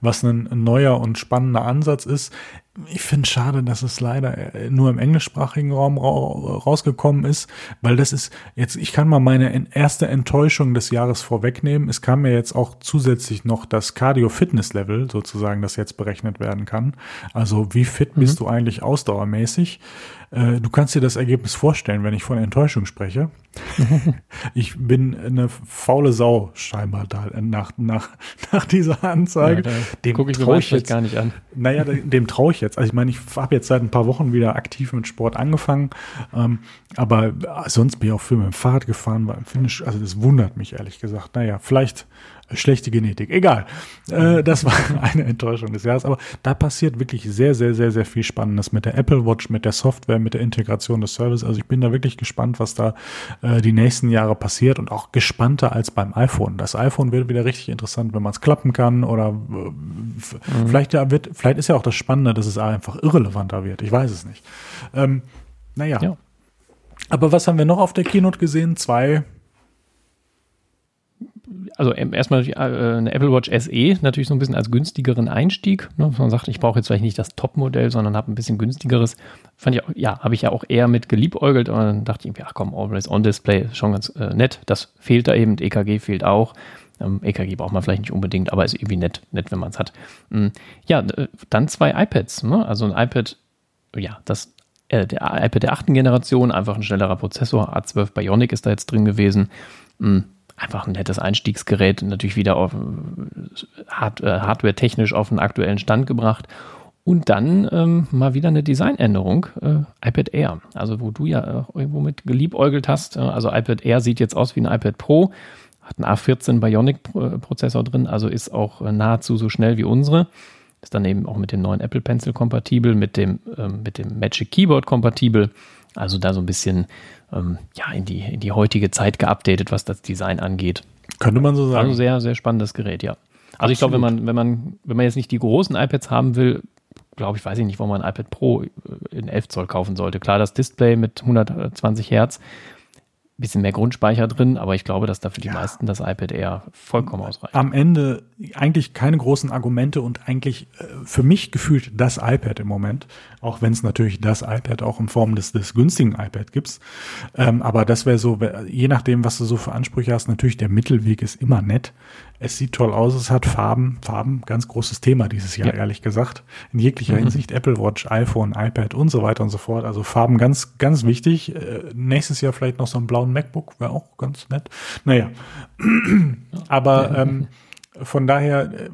was ein neuer und spannender Ansatz ist. Ich finde schade, dass es leider äh, nur im englischsprachigen Raum rausgekommen ist, weil das ist jetzt, ich kann mal meine erste Enttäuschung des Jahres vorwegnehmen. Es kam mir jetzt auch zusätzlich noch das Cardio-Fitness-Level sozusagen, das jetzt berechnet werden kann. Also wie fit mhm. bist du eigentlich ausdauermäßig? Äh, du kannst dir das Ergebnis vorstellen, wenn ich von Enttäuschung spreche. *laughs* ich bin eine faule Sau scheinbar da nach, nach, *laughs* nach dieser Anzeige. Ja, dem gucke ich ich jetzt gar nicht an. Naja, dem traue ich jetzt. Also ich meine, ich habe jetzt seit ein paar Wochen wieder aktiv mit Sport angefangen, ähm, aber sonst bin ich auch viel mit dem Fahrrad gefahren, war im. Also das wundert mich ehrlich gesagt. Naja, vielleicht schlechte Genetik. Egal. Äh, das war *laughs* eine Enttäuschung des Jahres. Aber da passiert wirklich sehr, sehr, sehr, sehr viel Spannendes mit der Apple Watch, mit der Software, mit der Integration des Service. Also ich bin da wirklich gespannt, was da äh, die nächsten Jahre passiert und auch gespannter als beim iPhone. Das iPhone wird wieder richtig interessant, wenn man es klappen kann oder äh, mhm. vielleicht ja wird, vielleicht ist ja auch das Spannende, dass es einfach irrelevanter wird. Ich weiß es nicht. Ähm, naja. Ja. Aber was haben wir noch auf der Keynote gesehen? Zwei also erstmal äh, eine Apple Watch SE natürlich so ein bisschen als günstigeren Einstieg. Ne? Man sagt, ich brauche jetzt vielleicht nicht das Top-Modell, sondern habe ein bisschen günstigeres. Fand ich auch, ja, habe ich ja auch eher mit geliebäugelt und dann dachte ich, ja komm, Always On Display ist schon ganz äh, nett. Das fehlt da eben, EKG fehlt auch. Ähm, EKG braucht man vielleicht nicht unbedingt, aber ist irgendwie nett, nett wenn man es hat. Mhm. Ja, dann zwei iPads. Ne? Also ein iPad, ja, das äh, der iPad der achten Generation, einfach ein schnellerer Prozessor, A12 Bionic ist da jetzt drin gewesen. Mhm einfach ein nettes Einstiegsgerät, natürlich wieder auf, hard, äh, hardware-technisch auf einen aktuellen Stand gebracht. Und dann ähm, mal wieder eine Designänderung, äh, iPad Air. Also wo du ja äh, irgendwo mit geliebäugelt hast. Äh, also iPad Air sieht jetzt aus wie ein iPad Pro, hat einen A14 Bionic-Prozessor drin, also ist auch äh, nahezu so schnell wie unsere. Ist dann eben auch mit dem neuen Apple Pencil kompatibel, mit dem, ähm, mit dem Magic Keyboard kompatibel. Also da so ein bisschen ähm, ja, in, die, in die heutige Zeit geupdatet, was das Design angeht. Könnte man so sagen. Also sehr, sehr spannendes Gerät, ja. Also Absolut. ich glaube, wenn man, wenn man, wenn man jetzt nicht die großen iPads haben will, glaube ich, weiß ich nicht, wo man ein iPad Pro äh, in 11 Zoll kaufen sollte. Klar, das Display mit 120 Hertz bisschen mehr Grundspeicher drin, aber ich glaube, dass da für die ja. meisten das iPad Air vollkommen ausreicht. Am Ende eigentlich keine großen Argumente und eigentlich äh, für mich gefühlt das iPad im Moment, auch wenn es natürlich das iPad auch in Form des, des günstigen iPad gibt. Ähm, aber das wäre so, je nachdem, was du so für Ansprüche hast, natürlich der Mittelweg ist immer nett. Es sieht toll aus, es hat Farben, Farben, ganz großes Thema dieses Jahr, ja. ehrlich gesagt. In jeglicher mhm. Hinsicht, Apple Watch, iPhone, iPad und so weiter und so fort. Also Farben ganz, ganz wichtig. Äh, nächstes Jahr vielleicht noch so einen blauen MacBook, wäre auch ganz nett. Naja. *clears throat* Aber ähm, von daher, äh,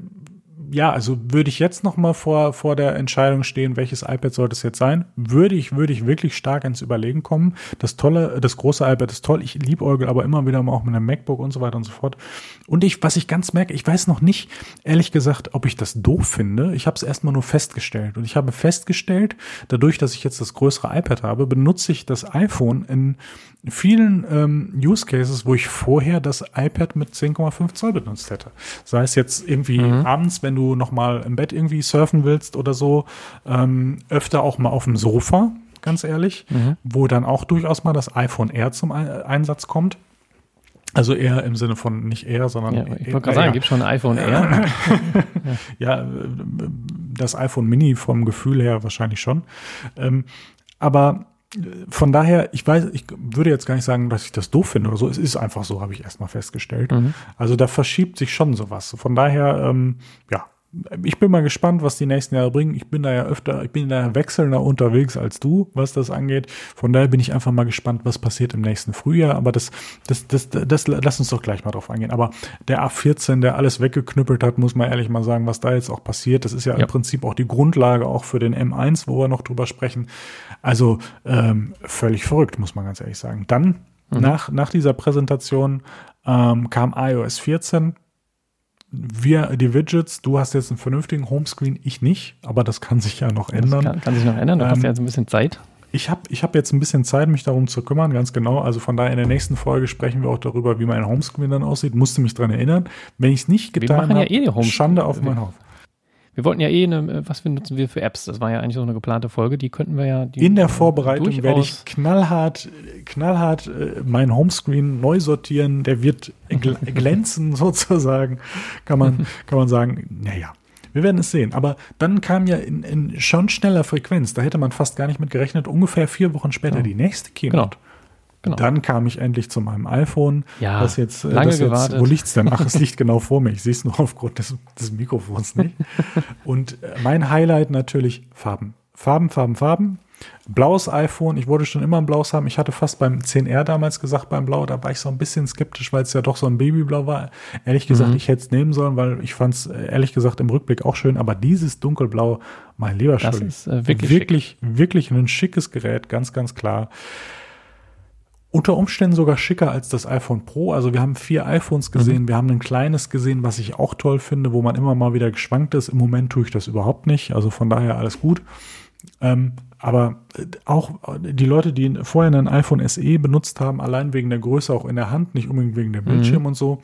ja, also würde ich jetzt noch mal vor, vor der Entscheidung stehen, welches iPad sollte es jetzt sein, würde ich, würde ich wirklich stark ins Überlegen kommen. Das tolle, das große iPad ist toll. Ich liebe Eugel aber immer wieder mal auch mit einem MacBook und so weiter und so fort. Und ich, was ich ganz merke, ich weiß noch nicht, ehrlich gesagt, ob ich das doof finde. Ich habe es erstmal nur festgestellt. Und ich habe festgestellt, dadurch, dass ich jetzt das größere iPad habe, benutze ich das iPhone in vielen ähm, Use Cases, wo ich vorher das iPad mit 10,5 Zoll benutzt hätte. Sei es jetzt irgendwie mhm. abends, wenn du noch mal im Bett irgendwie surfen willst oder so, ähm, öfter auch mal auf dem Sofa, ganz ehrlich, mhm. wo dann auch durchaus mal das iPhone Air zum Einsatz kommt. Also eher im Sinne von nicht eher, sondern. Ja, ich wollte gerade sagen, gibt schon ein iPhone Air? *laughs* ja, das iPhone Mini vom Gefühl her wahrscheinlich schon. Ähm, aber von daher, ich weiß, ich würde jetzt gar nicht sagen, dass ich das doof finde oder so. Es ist einfach so, habe ich erstmal festgestellt. Mhm. Also da verschiebt sich schon sowas. Von daher, ähm, ja, ich bin mal gespannt, was die nächsten Jahre bringen. Ich bin da ja öfter, ich bin da wechselnder unterwegs als du, was das angeht. Von daher bin ich einfach mal gespannt, was passiert im nächsten Frühjahr. Aber das, das, das, das, das lass uns doch gleich mal drauf eingehen. Aber der A14, der alles weggeknüppelt hat, muss man ehrlich mal sagen, was da jetzt auch passiert. Das ist ja, ja. im Prinzip auch die Grundlage auch für den M1, wo wir noch drüber sprechen. Also ähm, völlig verrückt, muss man ganz ehrlich sagen. Dann Mhm. Nach, nach dieser Präsentation ähm, kam iOS 14. Wir, die Widgets, du hast jetzt einen vernünftigen Homescreen, ich nicht, aber das kann sich ja noch ändern. Kann, kann, sich noch ändern, du ähm, hast ja jetzt ein bisschen Zeit. Ich habe ich hab jetzt ein bisschen Zeit, mich darum zu kümmern, ganz genau. Also von daher in der nächsten Folge sprechen wir auch darüber, wie mein Homescreen dann aussieht. Musste mich daran erinnern. Wenn ich es nicht getan habe, ja eh Schande auf mein Haupt. Wir wollten ja eh, eine, was nutzen wir für Apps? Das war ja eigentlich so eine geplante Folge. Die könnten wir ja. In der Vorbereitung werde ich knallhart, knallhart äh, mein Homescreen neu sortieren. Der wird gl *laughs* glänzen sozusagen. Kann man, kann man sagen. Naja, wir werden es sehen. Aber dann kam ja in, in schon schneller Frequenz, da hätte man fast gar nicht mit gerechnet, ungefähr vier Wochen später genau. die nächste Keynote. Genau. Genau. Dann kam ich endlich zu meinem iPhone. Ja, das jetzt, äh, lange das jetzt, Wo liegt es denn? Ach, es *laughs* liegt genau vor mir. Ich sehe es nur aufgrund des, des Mikrofons nicht. Und äh, mein Highlight natürlich Farben. Farben, Farben, Farben. Blaues iPhone, ich wollte schon immer ein blaues haben. Ich hatte fast beim 10R damals gesagt, beim Blau, da war ich so ein bisschen skeptisch, weil es ja doch so ein Babyblau war. Ehrlich gesagt, mhm. ich hätte es nehmen sollen, weil ich fand es äh, ehrlich gesagt im Rückblick auch schön. Aber dieses dunkelblau, mein lieber ist äh, wirklich, wirklich, wirklich ein schickes Gerät, ganz, ganz klar unter Umständen sogar schicker als das iPhone Pro. Also wir haben vier iPhones gesehen, mhm. wir haben ein kleines gesehen, was ich auch toll finde, wo man immer mal wieder geschwankt ist. Im Moment tue ich das überhaupt nicht, also von daher alles gut. Ähm, aber äh, auch die Leute, die vorher ein iPhone SE benutzt haben, allein wegen der Größe auch in der Hand, nicht unbedingt wegen dem Bildschirm mhm. und so,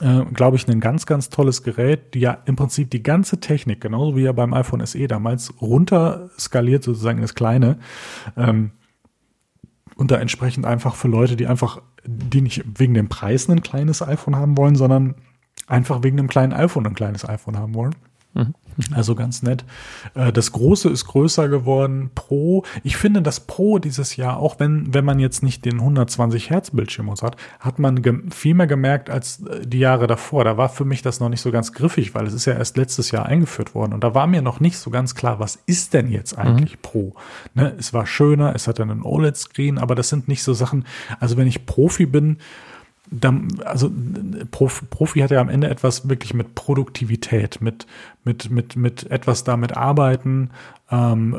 äh, glaube ich, ein ganz, ganz tolles Gerät, die ja im Prinzip die ganze Technik, genauso wie ja beim iPhone SE damals, runter skaliert sozusagen das Kleine. Ähm, und da entsprechend einfach für Leute, die einfach, die nicht wegen dem Preis ein kleines iPhone haben wollen, sondern einfach wegen einem kleinen iPhone ein kleines iPhone haben wollen. Mhm. Also ganz nett. Äh, das Große ist größer geworden. Pro. Ich finde das Pro dieses Jahr, auch wenn, wenn man jetzt nicht den 120 Hertz Bildschirm hat, hat man viel mehr gemerkt als äh, die Jahre davor. Da war für mich das noch nicht so ganz griffig, weil es ist ja erst letztes Jahr eingeführt worden. Und da war mir noch nicht so ganz klar, was ist denn jetzt eigentlich mhm. Pro? Ne, es war schöner, es hatte einen OLED-Screen, aber das sind nicht so Sachen. Also wenn ich Profi bin, dann, also Profi hat ja am Ende etwas wirklich mit Produktivität, mit, mit, mit, mit etwas damit arbeiten, ähm,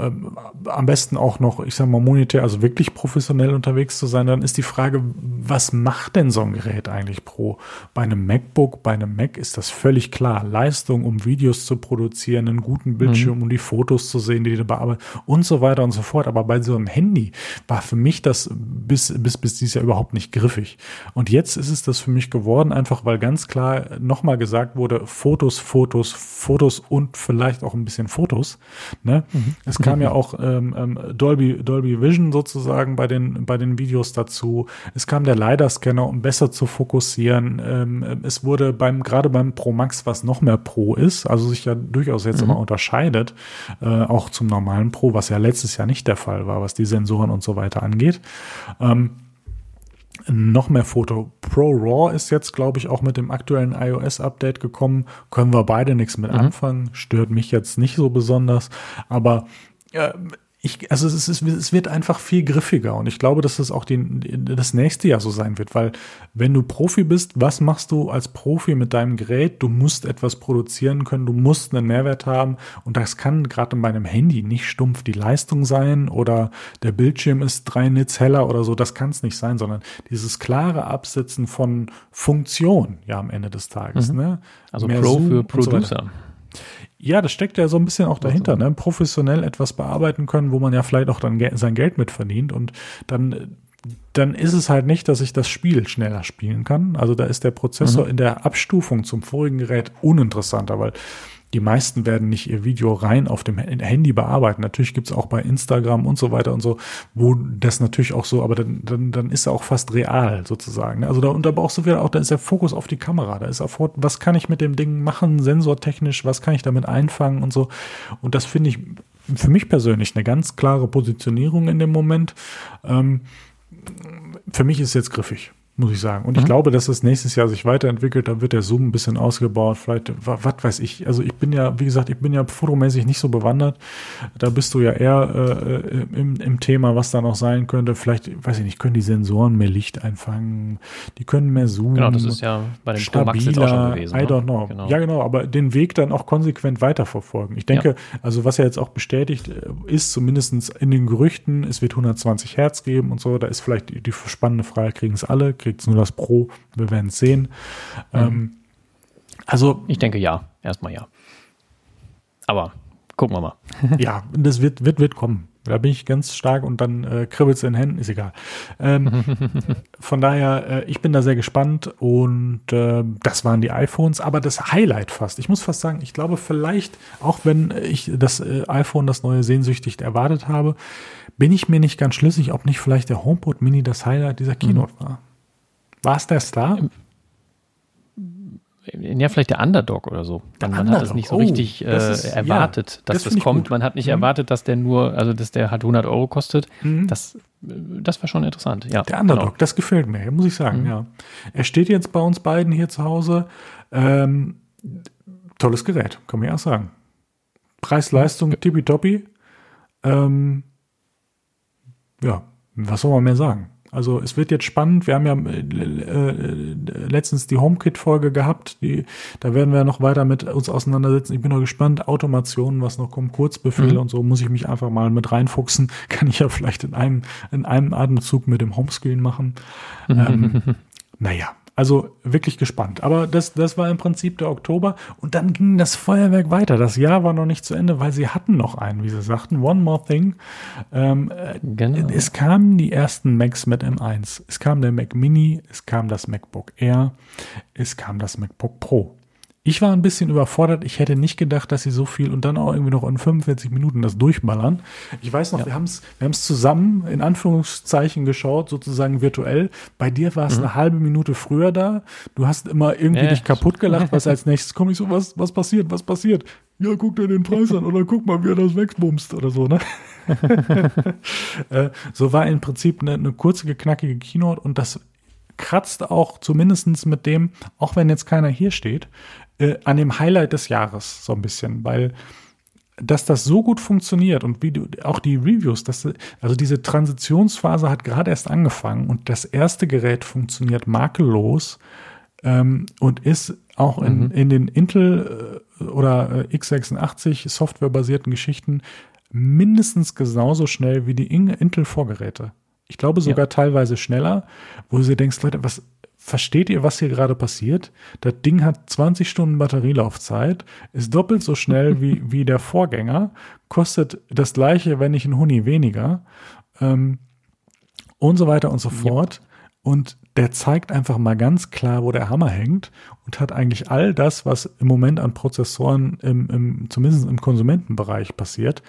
äh, am besten auch noch, ich sag mal, monetär, also wirklich professionell unterwegs zu sein, dann ist die Frage, was macht denn so ein Gerät eigentlich pro? Bei einem MacBook, bei einem Mac ist das völlig klar. Leistung, um Videos zu produzieren, einen guten Bildschirm, mhm. um die Fotos zu sehen, die du bearbeitest und so weiter und so fort. Aber bei so einem Handy war für mich das bis, bis, bis dieses Jahr überhaupt nicht griffig. Und jetzt ist es das für mich geworden, einfach weil ganz klar nochmal gesagt wurde, Fotos, Fotos, Fotos und vielleicht auch ein bisschen Fotos. Ne? Mhm. Es kam ja auch ähm, ähm, Dolby, Dolby Vision sozusagen bei den, bei den Videos dazu. Es kam der LiDAR-Scanner, um besser zu fokussieren. Ähm, es wurde beim, gerade beim Pro Max, was noch mehr Pro ist, also sich ja durchaus jetzt mhm. immer unterscheidet, äh, auch zum normalen Pro, was ja letztes Jahr nicht der Fall war, was die Sensoren und so weiter angeht. Ähm, noch mehr Foto. Pro RAW ist jetzt, glaube ich, auch mit dem aktuellen iOS-Update gekommen. Können wir beide nichts mit mhm. anfangen. Stört mich jetzt nicht so besonders. Aber äh, ich, also es, ist, es wird einfach viel griffiger und ich glaube, dass es auch die, das nächste Jahr so sein wird, weil wenn du Profi bist, was machst du als Profi mit deinem Gerät? Du musst etwas produzieren können, du musst einen Mehrwert haben und das kann gerade in meinem Handy nicht stumpf die Leistung sein oder der Bildschirm ist drei Nits heller oder so, das kann es nicht sein, sondern dieses klare Absetzen von Funktion, ja, am Ende des Tages. Mhm. Ne? Also Mehr Pro Zoom für Producer. So ja, das steckt ja so ein bisschen auch dahinter, ne? professionell etwas bearbeiten können, wo man ja vielleicht auch dann sein Geld mit verdient und dann dann ist es halt nicht, dass ich das Spiel schneller spielen kann. Also da ist der Prozessor mhm. in der Abstufung zum vorigen Gerät uninteressanter, weil die meisten werden nicht ihr Video rein auf dem Handy bearbeiten. Natürlich gibt es auch bei Instagram und so weiter und so, wo das natürlich auch so, aber dann, dann, dann ist er auch fast real sozusagen. Ne? Also da, und da brauchst du wieder auch, da ist der Fokus auf die Kamera. Da ist auch, was kann ich mit dem Ding machen, sensortechnisch, was kann ich damit einfangen und so. Und das finde ich für mich persönlich eine ganz klare Positionierung in dem Moment. Ähm, für mich ist jetzt griffig muss ich sagen. Und ich mhm. glaube, dass es nächstes Jahr sich weiterentwickelt, dann wird der Zoom ein bisschen ausgebaut, vielleicht, was weiß ich. Also ich bin ja, wie gesagt, ich bin ja fotomäßig nicht so bewandert. Da bist du ja eher äh, im, im Thema, was da noch sein könnte. Vielleicht, weiß ich nicht, können die Sensoren mehr Licht einfangen, die können mehr zoomen. Genau, das ist ja bei den stabiler, Pro Max jetzt auch schon gewesen. I ne? don't know. Genau. Ja, genau, aber den Weg dann auch konsequent weiterverfolgen. Ich denke, ja. also was ja jetzt auch bestätigt äh, ist, zumindest in den Gerüchten, es wird 120 Hertz geben und so, da ist vielleicht die, die spannende Frage, kriegen es alle, kriegt es nur das Pro. Wir werden es sehen. Mhm. Ähm, also. Ich denke ja. Erstmal ja. Aber gucken wir mal. *laughs* ja, das wird, wird, wird kommen. Da bin ich ganz stark und dann äh, kribbelt es in den Händen, ist egal. Ähm, *laughs* von daher, äh, ich bin da sehr gespannt und äh, das waren die iPhones, aber das Highlight fast. Ich muss fast sagen, ich glaube vielleicht, auch wenn ich das äh, iPhone, das neue sehnsüchtig erwartet habe, bin ich mir nicht ganz schlüssig, ob nicht vielleicht der HomePod Mini das Highlight dieser Keynote mhm. war. War es der Star? ja, vielleicht der Underdog oder so. Man, man hat es nicht so oh, richtig äh, ist, erwartet, ja, dass das, das kommt. Man hat nicht mhm. erwartet, dass der nur, also dass der halt 100 Euro kostet. Mhm. Das, das war schon interessant. Ja, der Underdog, genau. das gefällt mir, muss ich sagen. Mhm. Ja, er steht jetzt bei uns beiden hier zu Hause. Ähm, tolles Gerät, kann man ja auch sagen. Preis-Leistung tippitoppi. Ähm, ja, was soll man mehr sagen? Also es wird jetzt spannend. Wir haben ja äh, äh, letztens die HomeKit-Folge gehabt. Die, da werden wir noch weiter mit uns auseinandersetzen. Ich bin noch gespannt. Automationen, was noch kommt, Kurzbefehle mhm. und so, muss ich mich einfach mal mit reinfuchsen. *laughs* Kann ich ja vielleicht in einem, in einem Atemzug mit dem Homescreen machen. *laughs* ähm, naja, also wirklich gespannt. Aber das, das war im Prinzip der Oktober. Und dann ging das Feuerwerk weiter. Das Jahr war noch nicht zu Ende, weil sie hatten noch einen, wie sie sagten. One more thing. Ähm, genau. Es kamen die ersten Macs mit M1. Es kam der Mac Mini, es kam das MacBook Air, es kam das MacBook Pro. Ich war ein bisschen überfordert. Ich hätte nicht gedacht, dass sie so viel und dann auch irgendwie noch in 45 Minuten das durchballern. Ich weiß noch, ja. wir haben es wir haben's zusammen in Anführungszeichen geschaut, sozusagen virtuell. Bei dir war es mhm. eine halbe Minute früher da. Du hast immer irgendwie ja. dich kaputt gelacht, was als nächstes komme ich so, was, was passiert, was passiert? Ja, guck dir den Preis an oder guck mal, wie er das wegbumst oder so, ne? *laughs* *laughs* Äh, so war im Prinzip eine, eine kurze, knackige Keynote und das kratzt auch zumindestens mit dem, auch wenn jetzt keiner hier steht, äh, an dem Highlight des Jahres so ein bisschen, weil dass das so gut funktioniert und wie du auch die Reviews, dass, also diese Transitionsphase hat gerade erst angefangen und das erste Gerät funktioniert makellos ähm, und ist auch in, mhm. in den Intel äh, oder äh, x86 softwarebasierten Geschichten mindestens genauso schnell wie die Intel-Vorgeräte. Ich glaube sogar ja. teilweise schneller, wo du denkst, Leute, was, versteht ihr, was hier gerade passiert? Das Ding hat 20 Stunden Batterielaufzeit, ist doppelt so schnell *laughs* wie, wie der Vorgänger, kostet das gleiche, wenn nicht ein Huni weniger ähm, und so weiter und so fort. Yep. Und der zeigt einfach mal ganz klar, wo der Hammer hängt und hat eigentlich all das, was im Moment an Prozessoren im, im zumindest im Konsumentenbereich passiert,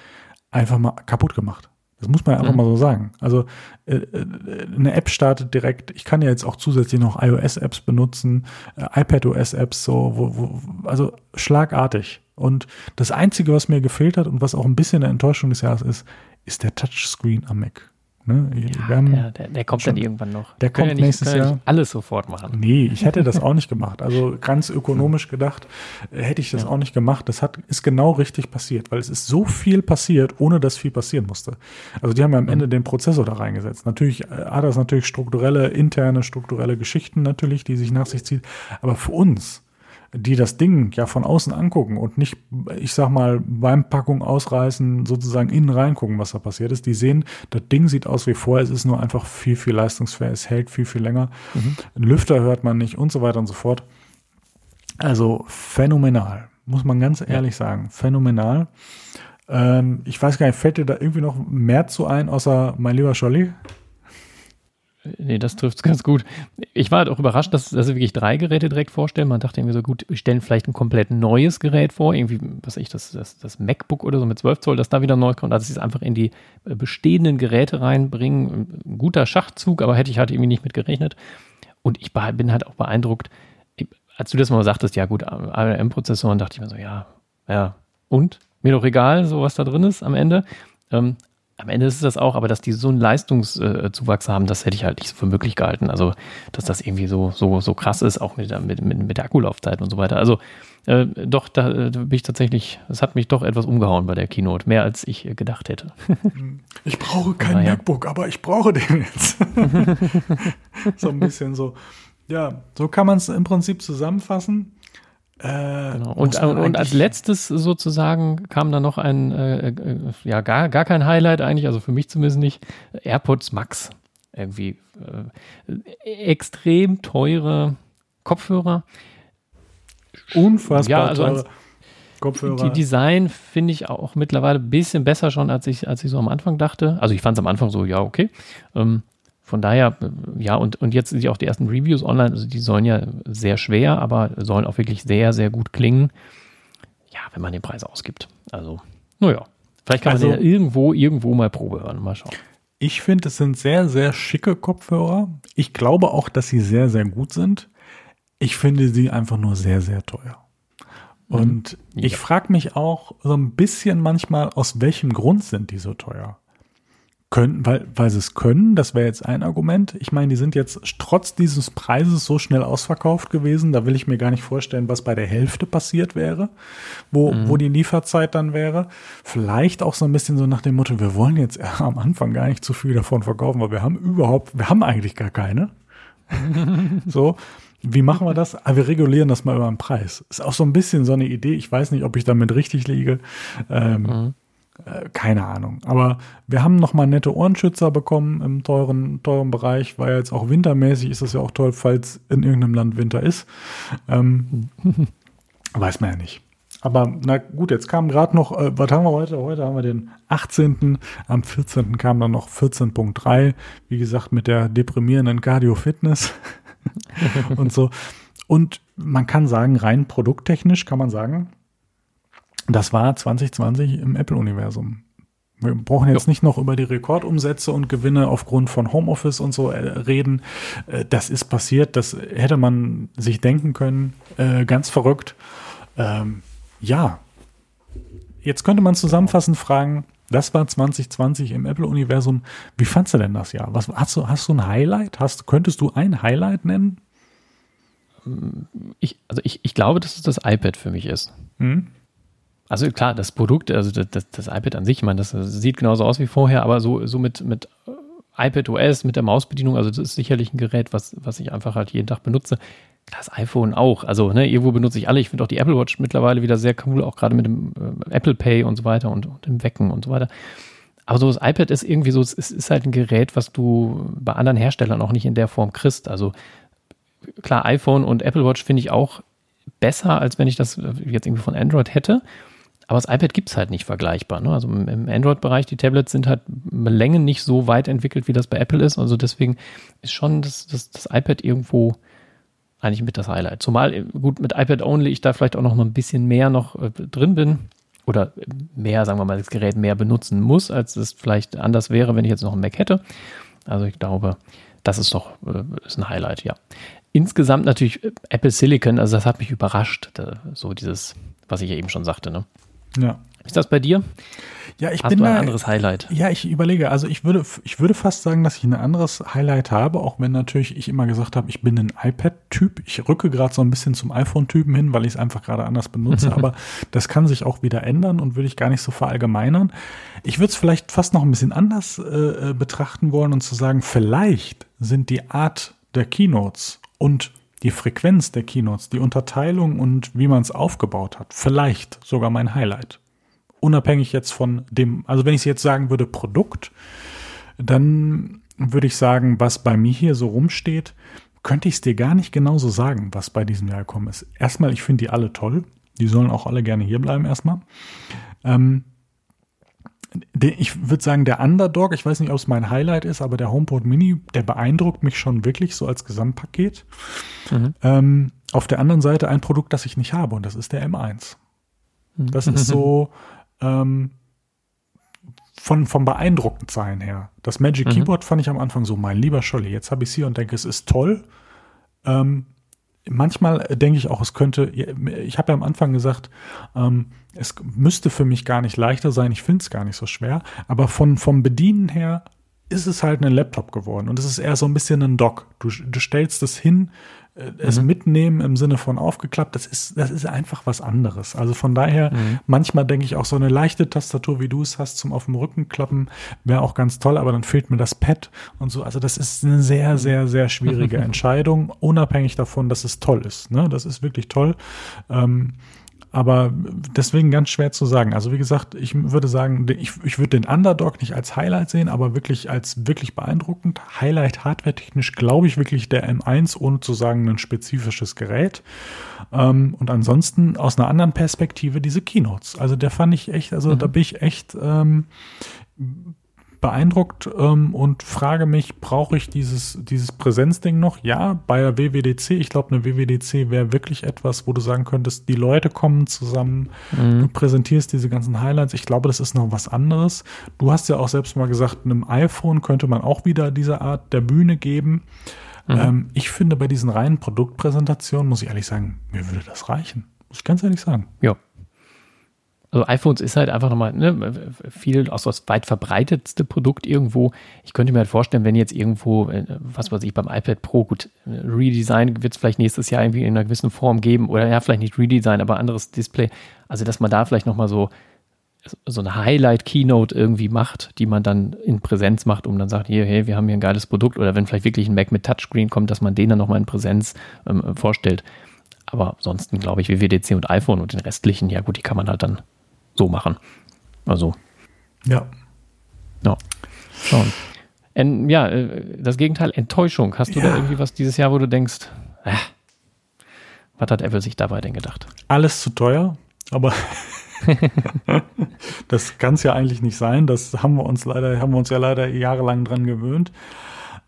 einfach mal kaputt gemacht. Das muss man ja einfach mhm. mal so sagen. Also äh, äh, eine App startet direkt. Ich kann ja jetzt auch zusätzlich noch iOS-Apps benutzen, äh, iPadOS-Apps, so, wo, wo, also schlagartig. Und das Einzige, was mir gefehlt hat und was auch ein bisschen eine Enttäuschung des Jahres ist, ist der Touchscreen am Mac. Ne? Ja, der, der, der, kommt schon, dann irgendwann noch. Der kommt ja nicht, nächstes Jahr. Ja alles sofort machen. Nee, ich hätte das auch nicht gemacht. Also *laughs* ganz ökonomisch gedacht, äh, hätte ich das ja. auch nicht gemacht. Das hat, ist genau richtig passiert, weil es ist so viel passiert, ohne dass viel passieren musste. Also die haben ja am. Ende den Prozessor da reingesetzt. Natürlich äh, hat das natürlich strukturelle, interne, strukturelle Geschichten natürlich, die sich nach sich zieht. Aber für uns, die das Ding ja von außen angucken und nicht, ich sag mal, beim Packung ausreißen, sozusagen innen reingucken, was da passiert ist. Die sehen, das Ding sieht aus wie vorher, es ist nur einfach viel, viel leistungsfähig, es hält viel, viel länger. Mhm. Lüfter hört man nicht und so weiter und so fort. Also phänomenal, muss man ganz ehrlich ja. sagen, phänomenal. Ähm, ich weiß gar nicht, fällt dir da irgendwie noch mehr zu ein, außer mein lieber Scholli? Nee, das trifft es ganz gut. Ich war halt auch überrascht, dass, dass sie wirklich drei Geräte direkt vorstellen. Man dachte irgendwie so, gut, wir stellen vielleicht ein komplett neues Gerät vor, irgendwie, was ich, das, das, das MacBook oder so mit 12 Zoll, das da wieder neu kommt. Also sie es einfach in die äh, bestehenden Geräte reinbringen. Ein guter Schachzug, aber hätte ich halt irgendwie nicht mit gerechnet. Und ich bin halt auch beeindruckt, als du das mal sagtest, ja gut, ARM-Prozessoren, dachte ich mir so, ja, ja, und? Mir doch egal, so was da drin ist am Ende. Ähm, am Ende ist es das auch, aber dass die so einen Leistungszuwachs haben, das hätte ich halt nicht so für möglich gehalten. Also, dass das irgendwie so, so, so krass ist, auch mit, mit, mit der Akkulaufzeit und so weiter. Also, äh, doch, da, da bin ich tatsächlich, es hat mich doch etwas umgehauen bei der Keynote, mehr als ich gedacht hätte. *laughs* Ich brauche kein ja. MacBook, aber ich brauche den jetzt. *laughs* so ein bisschen so. Ja, so kann man es im Prinzip zusammenfassen. Äh, genau. und, und als letztes sozusagen kam dann noch ein, äh, äh, ja, gar, gar kein Highlight eigentlich, also für mich zumindest nicht, AirPods Max. irgendwie äh, extrem teure Kopfhörer. Unfassbar ja, also teure Kopfhörer. Die Design finde ich auch mittlerweile ein bisschen besser schon, als ich, als ich so am Anfang dachte. Also ich fand es am Anfang so, ja, okay. Ähm, von daher, ja, und, und jetzt sind ja auch die ersten Reviews online, also die sollen ja sehr schwer, aber sollen auch wirklich sehr, sehr gut klingen. Ja, wenn man den Preis ausgibt. Also, naja. Vielleicht kann also, man ja irgendwo, irgendwo mal Probe hören. Mal schauen. Ich finde, es sind sehr, sehr schicke Kopfhörer. Ich glaube auch, dass sie sehr, sehr gut sind. Ich finde sie einfach nur sehr, sehr teuer. Und mhm. ich frage mich auch so ein bisschen manchmal, aus welchem Grund sind die so teuer? Können, weil, weil sie es können, das wäre jetzt ein Argument. Ich meine, die sind jetzt trotz dieses Preises so schnell ausverkauft gewesen, da will ich mir gar nicht vorstellen, was bei der Hälfte passiert wäre, wo, mhm. wo die Lieferzeit dann wäre. Vielleicht auch so ein bisschen so nach dem Motto, wir wollen jetzt *laughs* am Anfang gar nicht zu viel davon verkaufen, weil wir haben überhaupt, wir haben eigentlich gar keine. *laughs* so. Wie machen wir das? Ah, wir regulieren das mal über den Preis. Ist auch so ein bisschen so eine Idee. Ich weiß nicht, ob ich damit richtig liege. Ähm, mhm. Äh, keine Ahnung. Aber wir haben nochmal nette Ohrenschützer bekommen im teuren, teuren Bereich, weil jetzt auch wintermäßig ist das ja auch toll, falls in irgendeinem Land Winter ist. Ähm, *laughs* weiß man ja nicht. Aber na gut, jetzt kam gerade noch, äh, was haben wir heute? Heute haben wir den 18. Am 14. kam dann noch 14.3. Wie gesagt, mit der deprimierenden Cardio Fitness *laughs* und so. Und man kann sagen, rein produkttechnisch kann man sagen, das war 2020 im Apple-Universum. Wir brauchen jetzt jo. nicht noch über die Rekordumsätze und Gewinne aufgrund von Homeoffice und so äh, reden. Äh, das ist passiert, das hätte man sich denken können. Äh, ganz verrückt. Ähm, ja. Jetzt könnte man zusammenfassend fragen, das war 2020 im Apple-Universum. Wie fandst du denn das Jahr? Was, hast, du, hast du ein Highlight? Hast, könntest du ein Highlight nennen? Ich, also ich, ich glaube, dass es das iPad für mich ist. Hm? Also klar, das Produkt, also das, das, iPad an sich, ich meine, das sieht genauso aus wie vorher, aber so, so mit, mit iPad OS, mit der Mausbedienung, also das ist sicherlich ein Gerät, was, was ich einfach halt jeden Tag benutze. Das iPhone auch. Also, ne, irgendwo benutze ich alle. Ich finde auch die Apple Watch mittlerweile wieder sehr cool, auch gerade mit dem äh, Apple Pay und so weiter und, und dem Wecken und so weiter. Aber so das iPad ist irgendwie so, es ist halt ein Gerät, was du bei anderen Herstellern auch nicht in der Form kriegst. Also klar, iPhone und Apple Watch finde ich auch besser, als wenn ich das jetzt irgendwie von Android hätte. Aber das iPad gibt es halt nicht vergleichbar. Ne? Also im Android-Bereich, die Tablets sind halt Längen nicht so weit entwickelt, wie das bei Apple ist. Also deswegen ist schon das, das, das iPad irgendwo eigentlich mit das Highlight. Zumal, äh, gut, mit iPad Only ich da vielleicht auch noch mal ein bisschen mehr noch äh, drin bin oder mehr, sagen wir mal, das Gerät mehr benutzen muss, als es vielleicht anders wäre, wenn ich jetzt noch einen Mac hätte. Also ich glaube, das ist doch äh, ist ein Highlight, ja. Insgesamt natürlich äh, Apple Silicon, also das hat mich überrascht, so dieses, was ich ja eben schon sagte, ne? Ja. Ist das bei dir? Ja, ich Hast bin du ein da, anderes Highlight. Ja, ich überlege, also ich würde, ich würde fast sagen, dass ich ein anderes Highlight habe, auch wenn natürlich ich immer gesagt habe, ich bin ein iPad-Typ. Ich rücke gerade so ein bisschen zum iPhone-Typen hin, weil ich es einfach gerade anders benutze, *laughs* aber das kann sich auch wieder ändern und würde ich gar nicht so verallgemeinern. Ich würde es vielleicht fast noch ein bisschen anders äh, äh, betrachten wollen und zu sagen, vielleicht sind die Art der Keynotes und die Frequenz der Keynotes, die Unterteilung und wie man es aufgebaut hat, vielleicht sogar mein Highlight. Unabhängig jetzt von dem, also wenn ich jetzt sagen würde Produkt, dann würde ich sagen, was bei mir hier so rumsteht, könnte ich es dir gar nicht genauso sagen, was bei diesem Jahr gekommen ist. Erstmal, ich finde die alle toll. Die sollen auch alle gerne hier bleiben erstmal. Ähm, ich würde sagen, der Underdog, ich weiß nicht, ob es mein Highlight ist, aber der HomePod Mini, der beeindruckt mich schon wirklich so als Gesamtpaket. Mhm. Ähm, auf der anderen Seite ein Produkt, das ich nicht habe, und das ist der M1. Mhm. Das ist so *laughs* ähm, von, vom beeindruckten Sein her. Das Magic mhm. Keyboard fand ich am Anfang so, mein lieber Scholli, jetzt habe ich es hier und denke, es ist toll. Ähm, manchmal denke ich auch, es könnte, ich habe ja am Anfang gesagt, ähm, es müsste für mich gar nicht leichter sein, ich finde es gar nicht so schwer, aber von, vom Bedienen her ist es halt ein Laptop geworden und es ist eher so ein bisschen ein Dock. Du, du stellst es hin, äh, es mhm. mitnehmen im Sinne von aufgeklappt, das ist, das ist einfach was anderes. Also von daher, mhm. manchmal denke ich auch so eine leichte Tastatur, wie du es hast, zum auf dem Rücken klappen, wäre auch ganz toll, aber dann fehlt mir das Pad und so. Also das ist eine sehr, mhm. sehr, sehr schwierige *laughs* Entscheidung, unabhängig davon, dass es toll ist. Ne? Das ist wirklich toll. Ähm, aber deswegen ganz schwer zu sagen. Also wie gesagt, ich würde sagen, ich, ich würde den Underdog nicht als Highlight sehen, aber wirklich als wirklich beeindruckend. Highlight hardware-technisch glaube ich wirklich der M1, ohne zu sagen ein spezifisches Gerät. Ähm, und ansonsten aus einer anderen Perspektive diese Keynotes. Also der fand ich echt, also mhm. da bin ich echt ähm, beeindruckt ähm, und frage mich, brauche ich dieses, dieses Präsenzding noch? Ja, bei der WWDC, ich glaube, eine WWDC wäre wirklich etwas, wo du sagen könntest, die Leute kommen zusammen, mhm. du präsentierst diese ganzen Highlights. Ich glaube, das ist noch was anderes. Du hast ja auch selbst mal gesagt, einem iPhone könnte man auch wieder diese Art der Bühne geben. Mhm. Ähm, ich finde, bei diesen reinen Produktpräsentationen, muss ich ehrlich sagen, mir würde das reichen. Muss ich ganz ehrlich sagen. Ja, also iPhones ist halt einfach nochmal ne, viel auch so das weit verbreitetste Produkt irgendwo. Ich könnte mir halt vorstellen, wenn jetzt irgendwo, äh, was weiß ich, beim iPad Pro, gut, Redesign wird es vielleicht nächstes Jahr irgendwie in einer gewissen Form geben oder ja, vielleicht nicht Redesign, aber anderes Display. Also, dass man da vielleicht nochmal so, so eine Highlight-Keynote irgendwie macht, die man dann in Präsenz macht, um dann sagt, hier, hey, wir haben hier ein geiles Produkt oder wenn vielleicht wirklich ein Mac mit Touchscreen kommt, dass man den dann nochmal in Präsenz ähm, vorstellt. Aber ansonsten glaube ich, WWDC und iPhone und den restlichen, ja gut, die kann man halt dann so machen. Also. Ja. Ja. Schauen. En, ja, äh, das Gegenteil, Enttäuschung. Hast du ja. da irgendwie was dieses Jahr, wo du denkst, äh, was hat Apple sich dabei denn gedacht? Alles zu teuer, aber *laughs* das kann es ja eigentlich nicht sein. Das haben wir uns leider, haben wir uns ja leider jahrelang dran gewöhnt.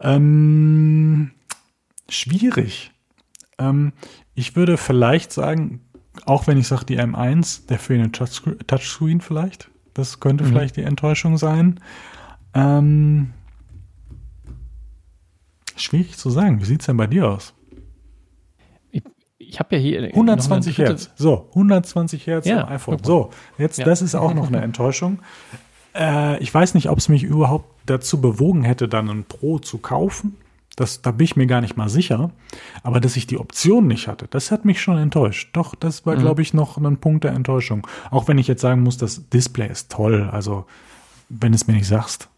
Ähm, schwierig. Ähm, ich würde vielleicht sagen, auch wenn ich sage, die M1, der fehlende Touchscreen vielleicht. Das könnte mhm. vielleicht die Enttäuschung sein. Ähm, schwierig zu sagen. Wie sieht es denn bei dir aus? Ich, ich habe ja hier 120 Hertz. So, 120 Hertz ja, im iPhone. So, jetzt, ja. das ist auch noch eine *laughs* Enttäuschung. Äh, ich weiß nicht, ob es mich überhaupt dazu bewogen hätte, dann ein Pro zu kaufen. Das, da bin ich mir gar nicht mal sicher. Aber dass ich die Option nicht hatte, das hat mich schon enttäuscht. Doch, das war, mhm. glaube ich, noch ein Punkt der Enttäuschung. Auch wenn ich jetzt sagen muss, das Display ist toll. Also, wenn es mir nicht sagst,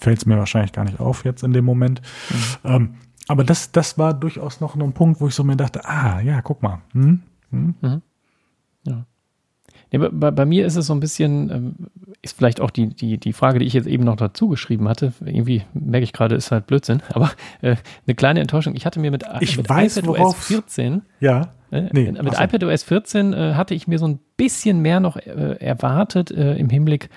fällt es mir wahrscheinlich gar nicht auf jetzt in dem Moment. Mhm. Ähm, aber das, das war durchaus noch ein Punkt, wo ich so mir dachte, ah, ja, guck mal. Hm? Hm? Mhm. Ja. Nee, bei, bei, mir ist es so ein bisschen, ähm, ist vielleicht auch die, die, die Frage, die ich jetzt eben noch dazu geschrieben hatte. Irgendwie merke ich gerade, ist halt Blödsinn, *laughs* aber äh, eine kleine Enttäuschung. Ich hatte mir mit, ich mit weiß, iPad OS 14, ja, äh, nee, mit also. iPad OS 14 äh, hatte ich mir so ein bisschen mehr noch äh, erwartet äh, im Hinblick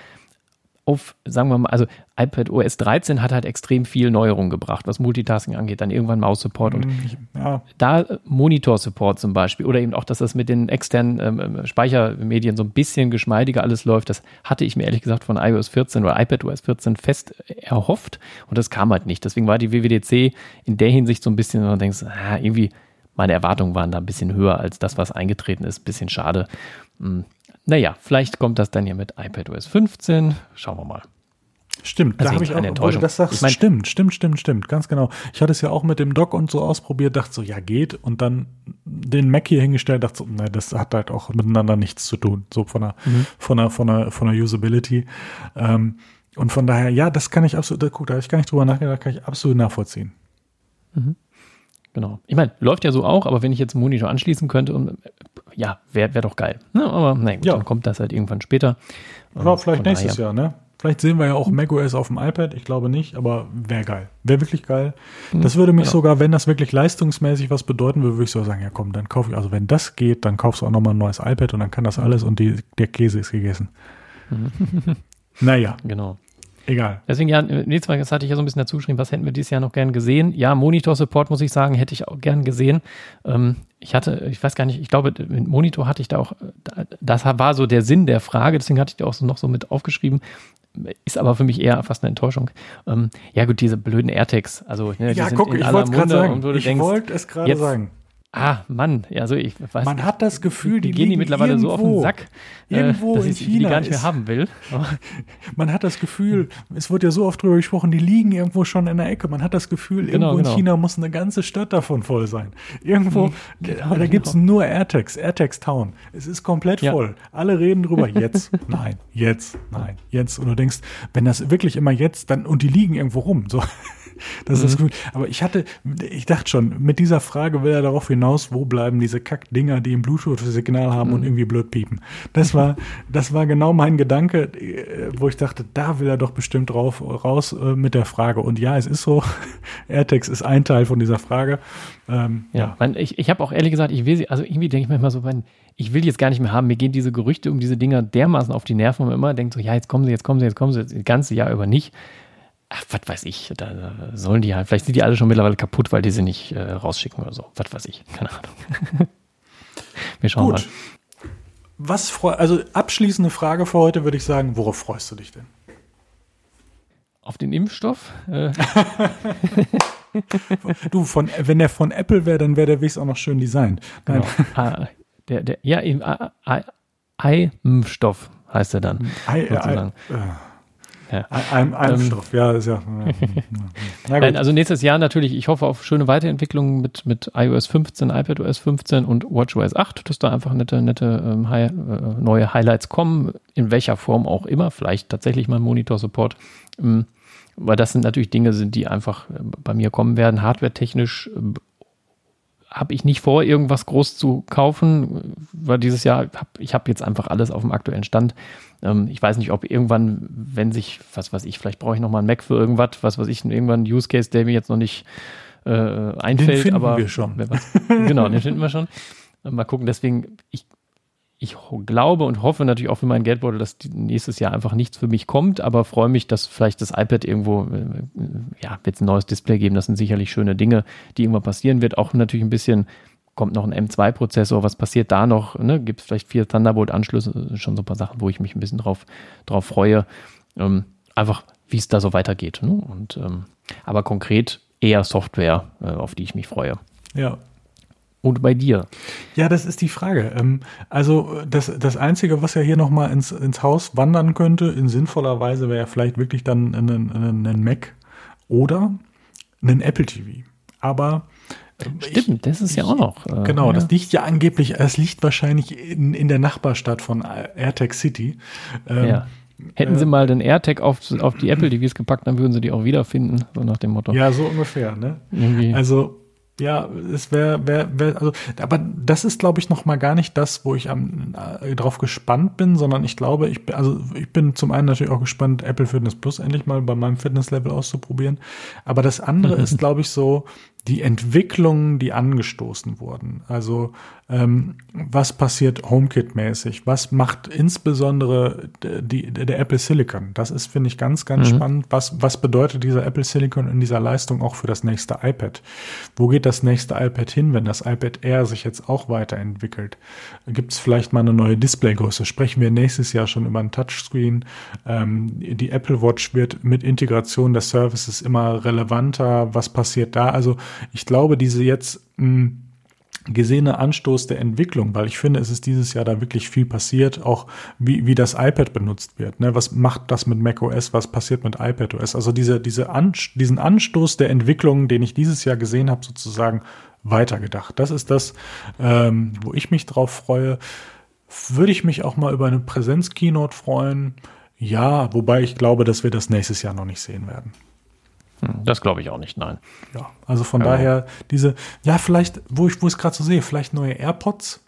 auf, sagen wir mal, also iPad OS 13 hat halt extrem viel Neuerung gebracht, was Multitasking angeht, dann irgendwann Maus-Support und mm, ja. da äh, Monitor-Support zum Beispiel oder eben auch, dass das mit den externen ähm, ähm, Speichermedien so ein bisschen geschmeidiger alles läuft, das hatte ich mir ehrlich gesagt von iOS 14 oder iPad OS 14 fest erhofft und das kam halt nicht. Deswegen war die WWDC in der Hinsicht so ein bisschen, wenn man denkt, ah, irgendwie meine Erwartungen waren da ein bisschen höher als das, was eingetreten ist. Bisschen schade. Hm. Naja, vielleicht kommt das dann hier mit iPadOS 15. Schauen wir mal. Stimmt, also da habe ich auch, Enttäuschung. das sagst, ich mein, stimmt, stimmt, stimmt, stimmt, ganz genau. Ich hatte es ja auch mit dem Dock und so ausprobiert, dachte so, ja geht und dann den Mac hier hingestellt, dachte so, ne, das hat halt auch miteinander nichts zu tun, so von der, mhm. von der, von der, von der Usability. Ähm, und von daher, ja, das kann ich absolut, gut, da habe ich gar nicht drüber nachgedacht, kann ich absolut nachvollziehen. Mhm. Genau. Ich meine, läuft ja so auch, aber wenn ich jetzt einen Monitor anschließen könnte, und, ja, wäre wär doch geil. Ne? Aber nein, ja. dann kommt das halt irgendwann später. Ja, vielleicht nächstes daher. Jahr, ne? Vielleicht sehen wir ja auch macOS auf dem iPad. Ich glaube nicht, aber wäre geil. Wäre wirklich geil. Mhm. Das würde mich ja. sogar, wenn das wirklich leistungsmäßig was bedeuten würde, würde ich so sagen, ja komm, dann kaufe ich, also wenn das geht, dann kaufst du auch nochmal ein neues iPad und dann kann das alles und die, der Käse ist gegessen. Mhm. naja. *laughs* Genau. Egal. Deswegen, ja, nächstes Mal, das hatte ich ja so ein bisschen dazu geschrieben, was hätten wir dieses Jahr noch gern gesehen? Ja, Monitor-Support, muss ich sagen, hätte ich auch gern gesehen. Ähm, ich hatte, ich weiß gar nicht, ich glaube, mit Monitor hatte ich da auch, das war so der Sinn der Frage, deswegen hatte ich da auch so noch so mit aufgeschrieben. Ist aber für mich eher fast eine Enttäuschung. Ähm, ja, gut, diese blöden AirTags. Also, ne, ja, guck, ich wollte es gerade sagen. Ich wollte es gerade sagen. Ah, Mann, also ich weiß Man hat das Gefühl, die, die gehen die mittlerweile so auf den Sack, äh, irgendwo dass in ich China die gar nicht mehr haben will. *laughs* Man hat das Gefühl, es wird ja so oft drüber gesprochen, die liegen irgendwo schon in der Ecke. Man hat das Gefühl, genau, irgendwo genau. in China muss eine ganze Stadt davon voll sein. Irgendwo, mhm, genau, da gibt's genau. nur AirTags, AirTags Town. Es ist komplett ja. voll. Alle reden drüber, jetzt, *laughs* nein, jetzt, nein, jetzt. Und du denkst, wenn das wirklich immer jetzt, dann, und die liegen irgendwo rum, so. Das mhm. ist gut. Aber ich hatte, ich dachte schon, mit dieser Frage will er darauf hinaus, wo bleiben diese Kackdinger, die ein Bluetooth-Signal haben mhm. und irgendwie blöd piepen. Das war, das war genau mein Gedanke, äh, wo ich dachte, da will er doch bestimmt drauf raus äh, mit der Frage. Und ja, es ist so, *laughs* AirTags ist ein Teil von dieser Frage. Ähm, ja, ja. ich, ich habe auch ehrlich gesagt, ich will sie, also irgendwie denke ich mir immer so, wenn, ich will jetzt gar nicht mehr haben, mir gehen diese Gerüchte um diese Dinger dermaßen auf die Nerven, man immer denkt so, ja, jetzt kommen sie, jetzt kommen sie, jetzt kommen sie, das ganze Jahr über nicht ach, was weiß ich, da sollen die halt, vielleicht sind die alle schon mittlerweile kaputt, weil die sie nicht äh, rausschicken oder so. Was weiß ich, keine Ahnung. *laughs* Wir schauen Gut. mal. Was freu, also abschließende Frage für heute würde ich sagen, worauf freust du dich denn? Auf den Impfstoff? Äh. *laughs* du, von, wenn der von Apple wäre, dann wäre der Weg auch noch schön designt. Genau. Ah, der, der, ja, Ei-Impfstoff heißt er dann. Ei, sozusagen. Ei, äh. Ja. Ein, Impfstoff, ähm, ja, ist ja. *laughs* Nein, also nächstes Jahr natürlich, ich hoffe auf schöne Weiterentwicklungen mit, mit iOS 15, iPadOS 15 und WatchOS 8, dass da einfach nette, nette ähm, High, äh, neue Highlights kommen, in welcher Form auch immer, vielleicht tatsächlich mal Monitor-Support. Ähm, weil das sind natürlich Dinge, sind, die einfach äh, bei mir kommen werden, hardware-technisch äh, habe ich nicht vor, irgendwas groß zu kaufen, weil dieses Jahr, hab, ich habe jetzt einfach alles auf dem aktuellen Stand. Ähm, ich weiß nicht, ob irgendwann, wenn sich, was weiß ich, vielleicht brauche ich nochmal einen Mac für irgendwas, was weiß ich, irgendwann einen Use Case, der mir jetzt noch nicht äh, einfällt. Den finden aber wir schon. genau, den finden wir schon. Mal gucken, deswegen, ich ich glaube und hoffe natürlich auch für meinen Geldbeutel, dass nächstes Jahr einfach nichts für mich kommt, aber freue mich, dass vielleicht das iPad irgendwo, äh, ja, wird es ein neues Display geben. Das sind sicherlich schöne Dinge, die irgendwann passieren wird. Auch natürlich ein bisschen, kommt noch ein M2-Prozessor, was passiert da noch? Ne? Gibt es vielleicht vier Thunderbolt-Anschlüsse, schon so ein paar Sachen, wo ich mich ein bisschen drauf, drauf freue. Ähm, einfach, wie es da so weitergeht. Ne? Und, ähm, aber konkret eher Software, äh, auf die ich mich freue. Ja, und bei dir? Ja, das ist die Frage. Ähm, also das, das Einzige, was ja hier nochmal ins, ins Haus wandern könnte, in sinnvoller Weise, wäre ja vielleicht wirklich dann ein, ein, ein Mac oder ein Apple TV. Aber Stimmt, ich, das ist ja auch noch. Äh, genau, ja. das liegt ja angeblich, es liegt wahrscheinlich in, in der Nachbarstadt von AirTag City. Ähm, ja. Hätten sie äh, mal den AirTag auf, auf die Apple TVs gepackt, dann würden sie die auch wiederfinden, so nach dem Motto. Ja, so ungefähr, ne? Irgendwie. Also ja, es wäre, wär, wär, also, aber das ist, glaube ich, noch mal gar nicht das, wo ich am, äh, drauf gespannt bin, sondern ich glaube, ich bin, also ich bin zum einen natürlich auch gespannt, Apple Fitness Plus endlich mal bei meinem Fitnesslevel auszuprobieren. Aber das andere *laughs* ist, glaube ich, so, die Entwicklungen, die angestoßen wurden. Also ähm, was passiert HomeKit-mäßig? Was macht insbesondere die, der Apple Silicon? Das ist, finde ich, ganz, ganz mhm. spannend. Was, was bedeutet dieser Apple Silicon in dieser Leistung auch für das nächste iPad? Wo geht das nächste iPad hin, wenn das iPad Air sich jetzt auch weiterentwickelt? Gibt es vielleicht mal eine neue Displaygröße? Sprechen wir nächstes Jahr schon über ein Touchscreen? Ähm, die Apple Watch wird mit Integration der Services immer relevanter. Was passiert da? Also ich glaube, diese jetzt hm, gesehene Anstoß der Entwicklung, weil ich finde, es ist dieses Jahr da wirklich viel passiert, auch wie, wie das iPad benutzt wird. Ne? Was macht das mit macOS? Was passiert mit iPadOS? Also diese, diese An diesen Anstoß der Entwicklung, den ich dieses Jahr gesehen habe, sozusagen weitergedacht. Das ist das, ähm, wo ich mich drauf freue. Würde ich mich auch mal über eine Präsenz-Keynote freuen? Ja, wobei ich glaube, dass wir das nächstes Jahr noch nicht sehen werden. Hm, das glaube ich auch nicht, nein. Ja, also von ja. daher diese, ja, vielleicht, wo ich, wo ich es gerade so sehe, vielleicht neue AirPods.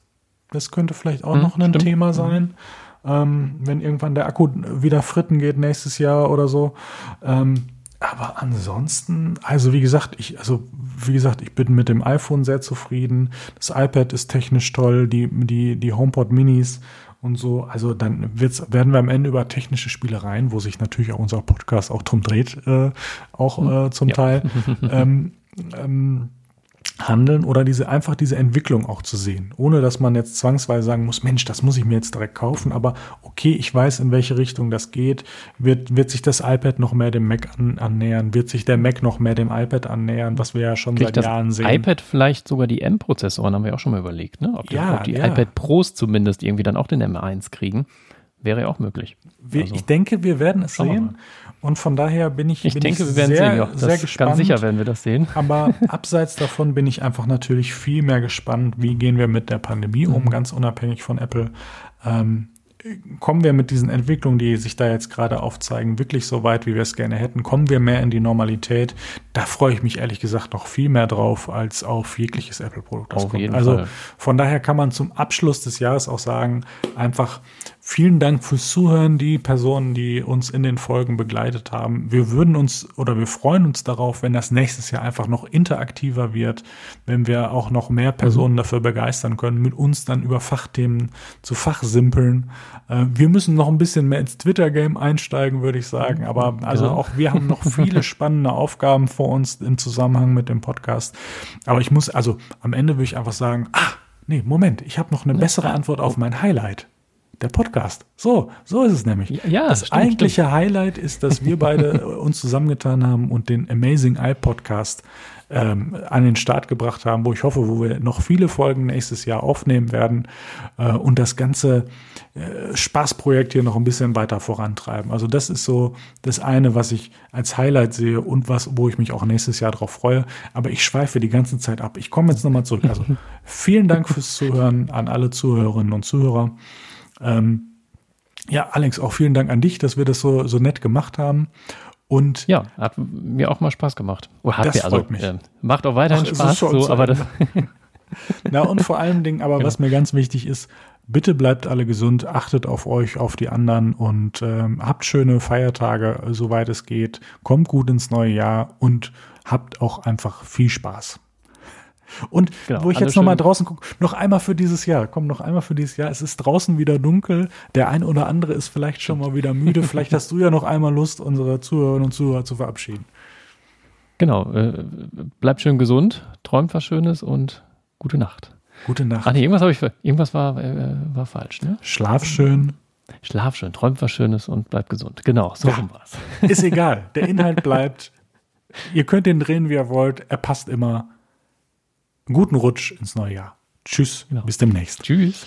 Das könnte vielleicht auch hm, noch ein stimmt. Thema hm. sein. Ähm, wenn irgendwann der Akku wieder fritten geht nächstes Jahr oder so. Ähm, aber ansonsten, also wie gesagt, ich, also wie gesagt, ich bin mit dem iPhone sehr zufrieden. Das iPad ist technisch toll, die, die, die HomePod Minis und so. Also dann wird's, werden wir am Ende über technische Spielereien, wo sich natürlich auch unser Podcast auch drum dreht, äh, auch hm. äh, zum ja. Teil. *laughs* ähm, ähm, handeln oder diese einfach diese Entwicklung auch zu sehen, ohne dass man jetzt zwangsweise sagen muss, Mensch, das muss ich mir jetzt direkt kaufen, aber okay, ich weiß, in welche Richtung das geht, wird, wird sich das iPad noch mehr dem Mac an, annähern, wird sich der Mac noch mehr dem iPad annähern, was wir ja schon Kriegt seit Jahren sehen. iPad vielleicht sogar die M-Prozessoren, haben wir auch schon mal überlegt, ne? ob, ja, die, ob die ja. iPad Pros zumindest irgendwie dann auch den M1 kriegen. Wäre ja auch möglich. Wir, also, ich denke, wir werden es sehen. Und von daher bin ich, ich bin denke, ich wir werden sehr, sehen, sehr gespannt. Ganz sicher werden wir das sehen. Aber abseits davon bin ich einfach natürlich viel mehr gespannt, wie gehen wir mit der Pandemie um, mhm. ganz unabhängig von Apple. Ähm, kommen wir mit diesen Entwicklungen, die sich da jetzt gerade aufzeigen, wirklich so weit, wie wir es gerne hätten? Kommen wir mehr in die Normalität? Da freue ich mich ehrlich gesagt noch viel mehr drauf als auf jegliches Apple-Produkt. Also Fall. von daher kann man zum Abschluss des Jahres auch sagen, einfach Vielen Dank fürs Zuhören, die Personen, die uns in den Folgen begleitet haben. Wir würden uns oder wir freuen uns darauf, wenn das nächstes Jahr einfach noch interaktiver wird, wenn wir auch noch mehr Personen mhm. dafür begeistern können, mit uns dann über Fachthemen zu fachsimpeln. Äh, wir müssen noch ein bisschen mehr ins Twitter-Game einsteigen, würde ich sagen. Aber also genau. auch wir haben noch viele *laughs* spannende Aufgaben vor uns im Zusammenhang mit dem Podcast. Aber ich muss, also am Ende würde ich einfach sagen, ah, nee, Moment, ich habe noch eine bessere Antwort auf mein Highlight der Podcast. So, so ist es nämlich. Ja, das stimmt, eigentliche stimmt. Highlight ist, dass wir beide *laughs* uns zusammengetan haben und den Amazing Eye Podcast ähm, an den Start gebracht haben, wo ich hoffe, wo wir noch viele Folgen nächstes Jahr aufnehmen werden äh, und das ganze äh, Spaßprojekt hier noch ein bisschen weiter vorantreiben. Also das ist so das eine, was ich als Highlight sehe und was, wo ich mich auch nächstes Jahr drauf freue. Aber ich schweife die ganze Zeit ab. Ich komme jetzt nochmal zurück. Also *laughs* vielen Dank fürs Zuhören an alle Zuhörerinnen und Zuhörer. Ähm, ja, Alex, auch vielen Dank an dich, dass wir das so, so nett gemacht haben. Und ja, hat mir auch mal Spaß gemacht. Oh, hat das mir, also, freut mich. Äh, macht auch weiterhin Ach, Spaß, so, aber das Na und vor allen Dingen, aber genau. was mir ganz wichtig ist, bitte bleibt alle gesund, achtet auf euch, auf die anderen und ähm, habt schöne Feiertage, soweit es geht. Kommt gut ins neue Jahr und habt auch einfach viel Spaß. Und genau, wo ich jetzt nochmal draußen gucke, noch einmal für dieses Jahr, komm, noch einmal für dieses Jahr. Es ist draußen wieder dunkel. Der ein oder andere ist vielleicht schon mal wieder müde. *laughs* vielleicht hast du ja noch einmal Lust, unsere Zuhörerinnen und Zuhörer zu verabschieden. Genau. Äh, bleibt schön gesund, träumt was Schönes und gute Nacht. Gute Nacht. Ach nee, irgendwas, ich, irgendwas war, äh, war falsch, ne? Schlaf schön. Schlaf schön, träumt was Schönes und bleibt gesund. Genau, so ja, war's. Ist egal. Der Inhalt bleibt. *laughs* ihr könnt den drehen, wie ihr wollt. Er passt immer guten Rutsch ins neue Jahr. Tschüss, genau. bis demnächst. Tschüss.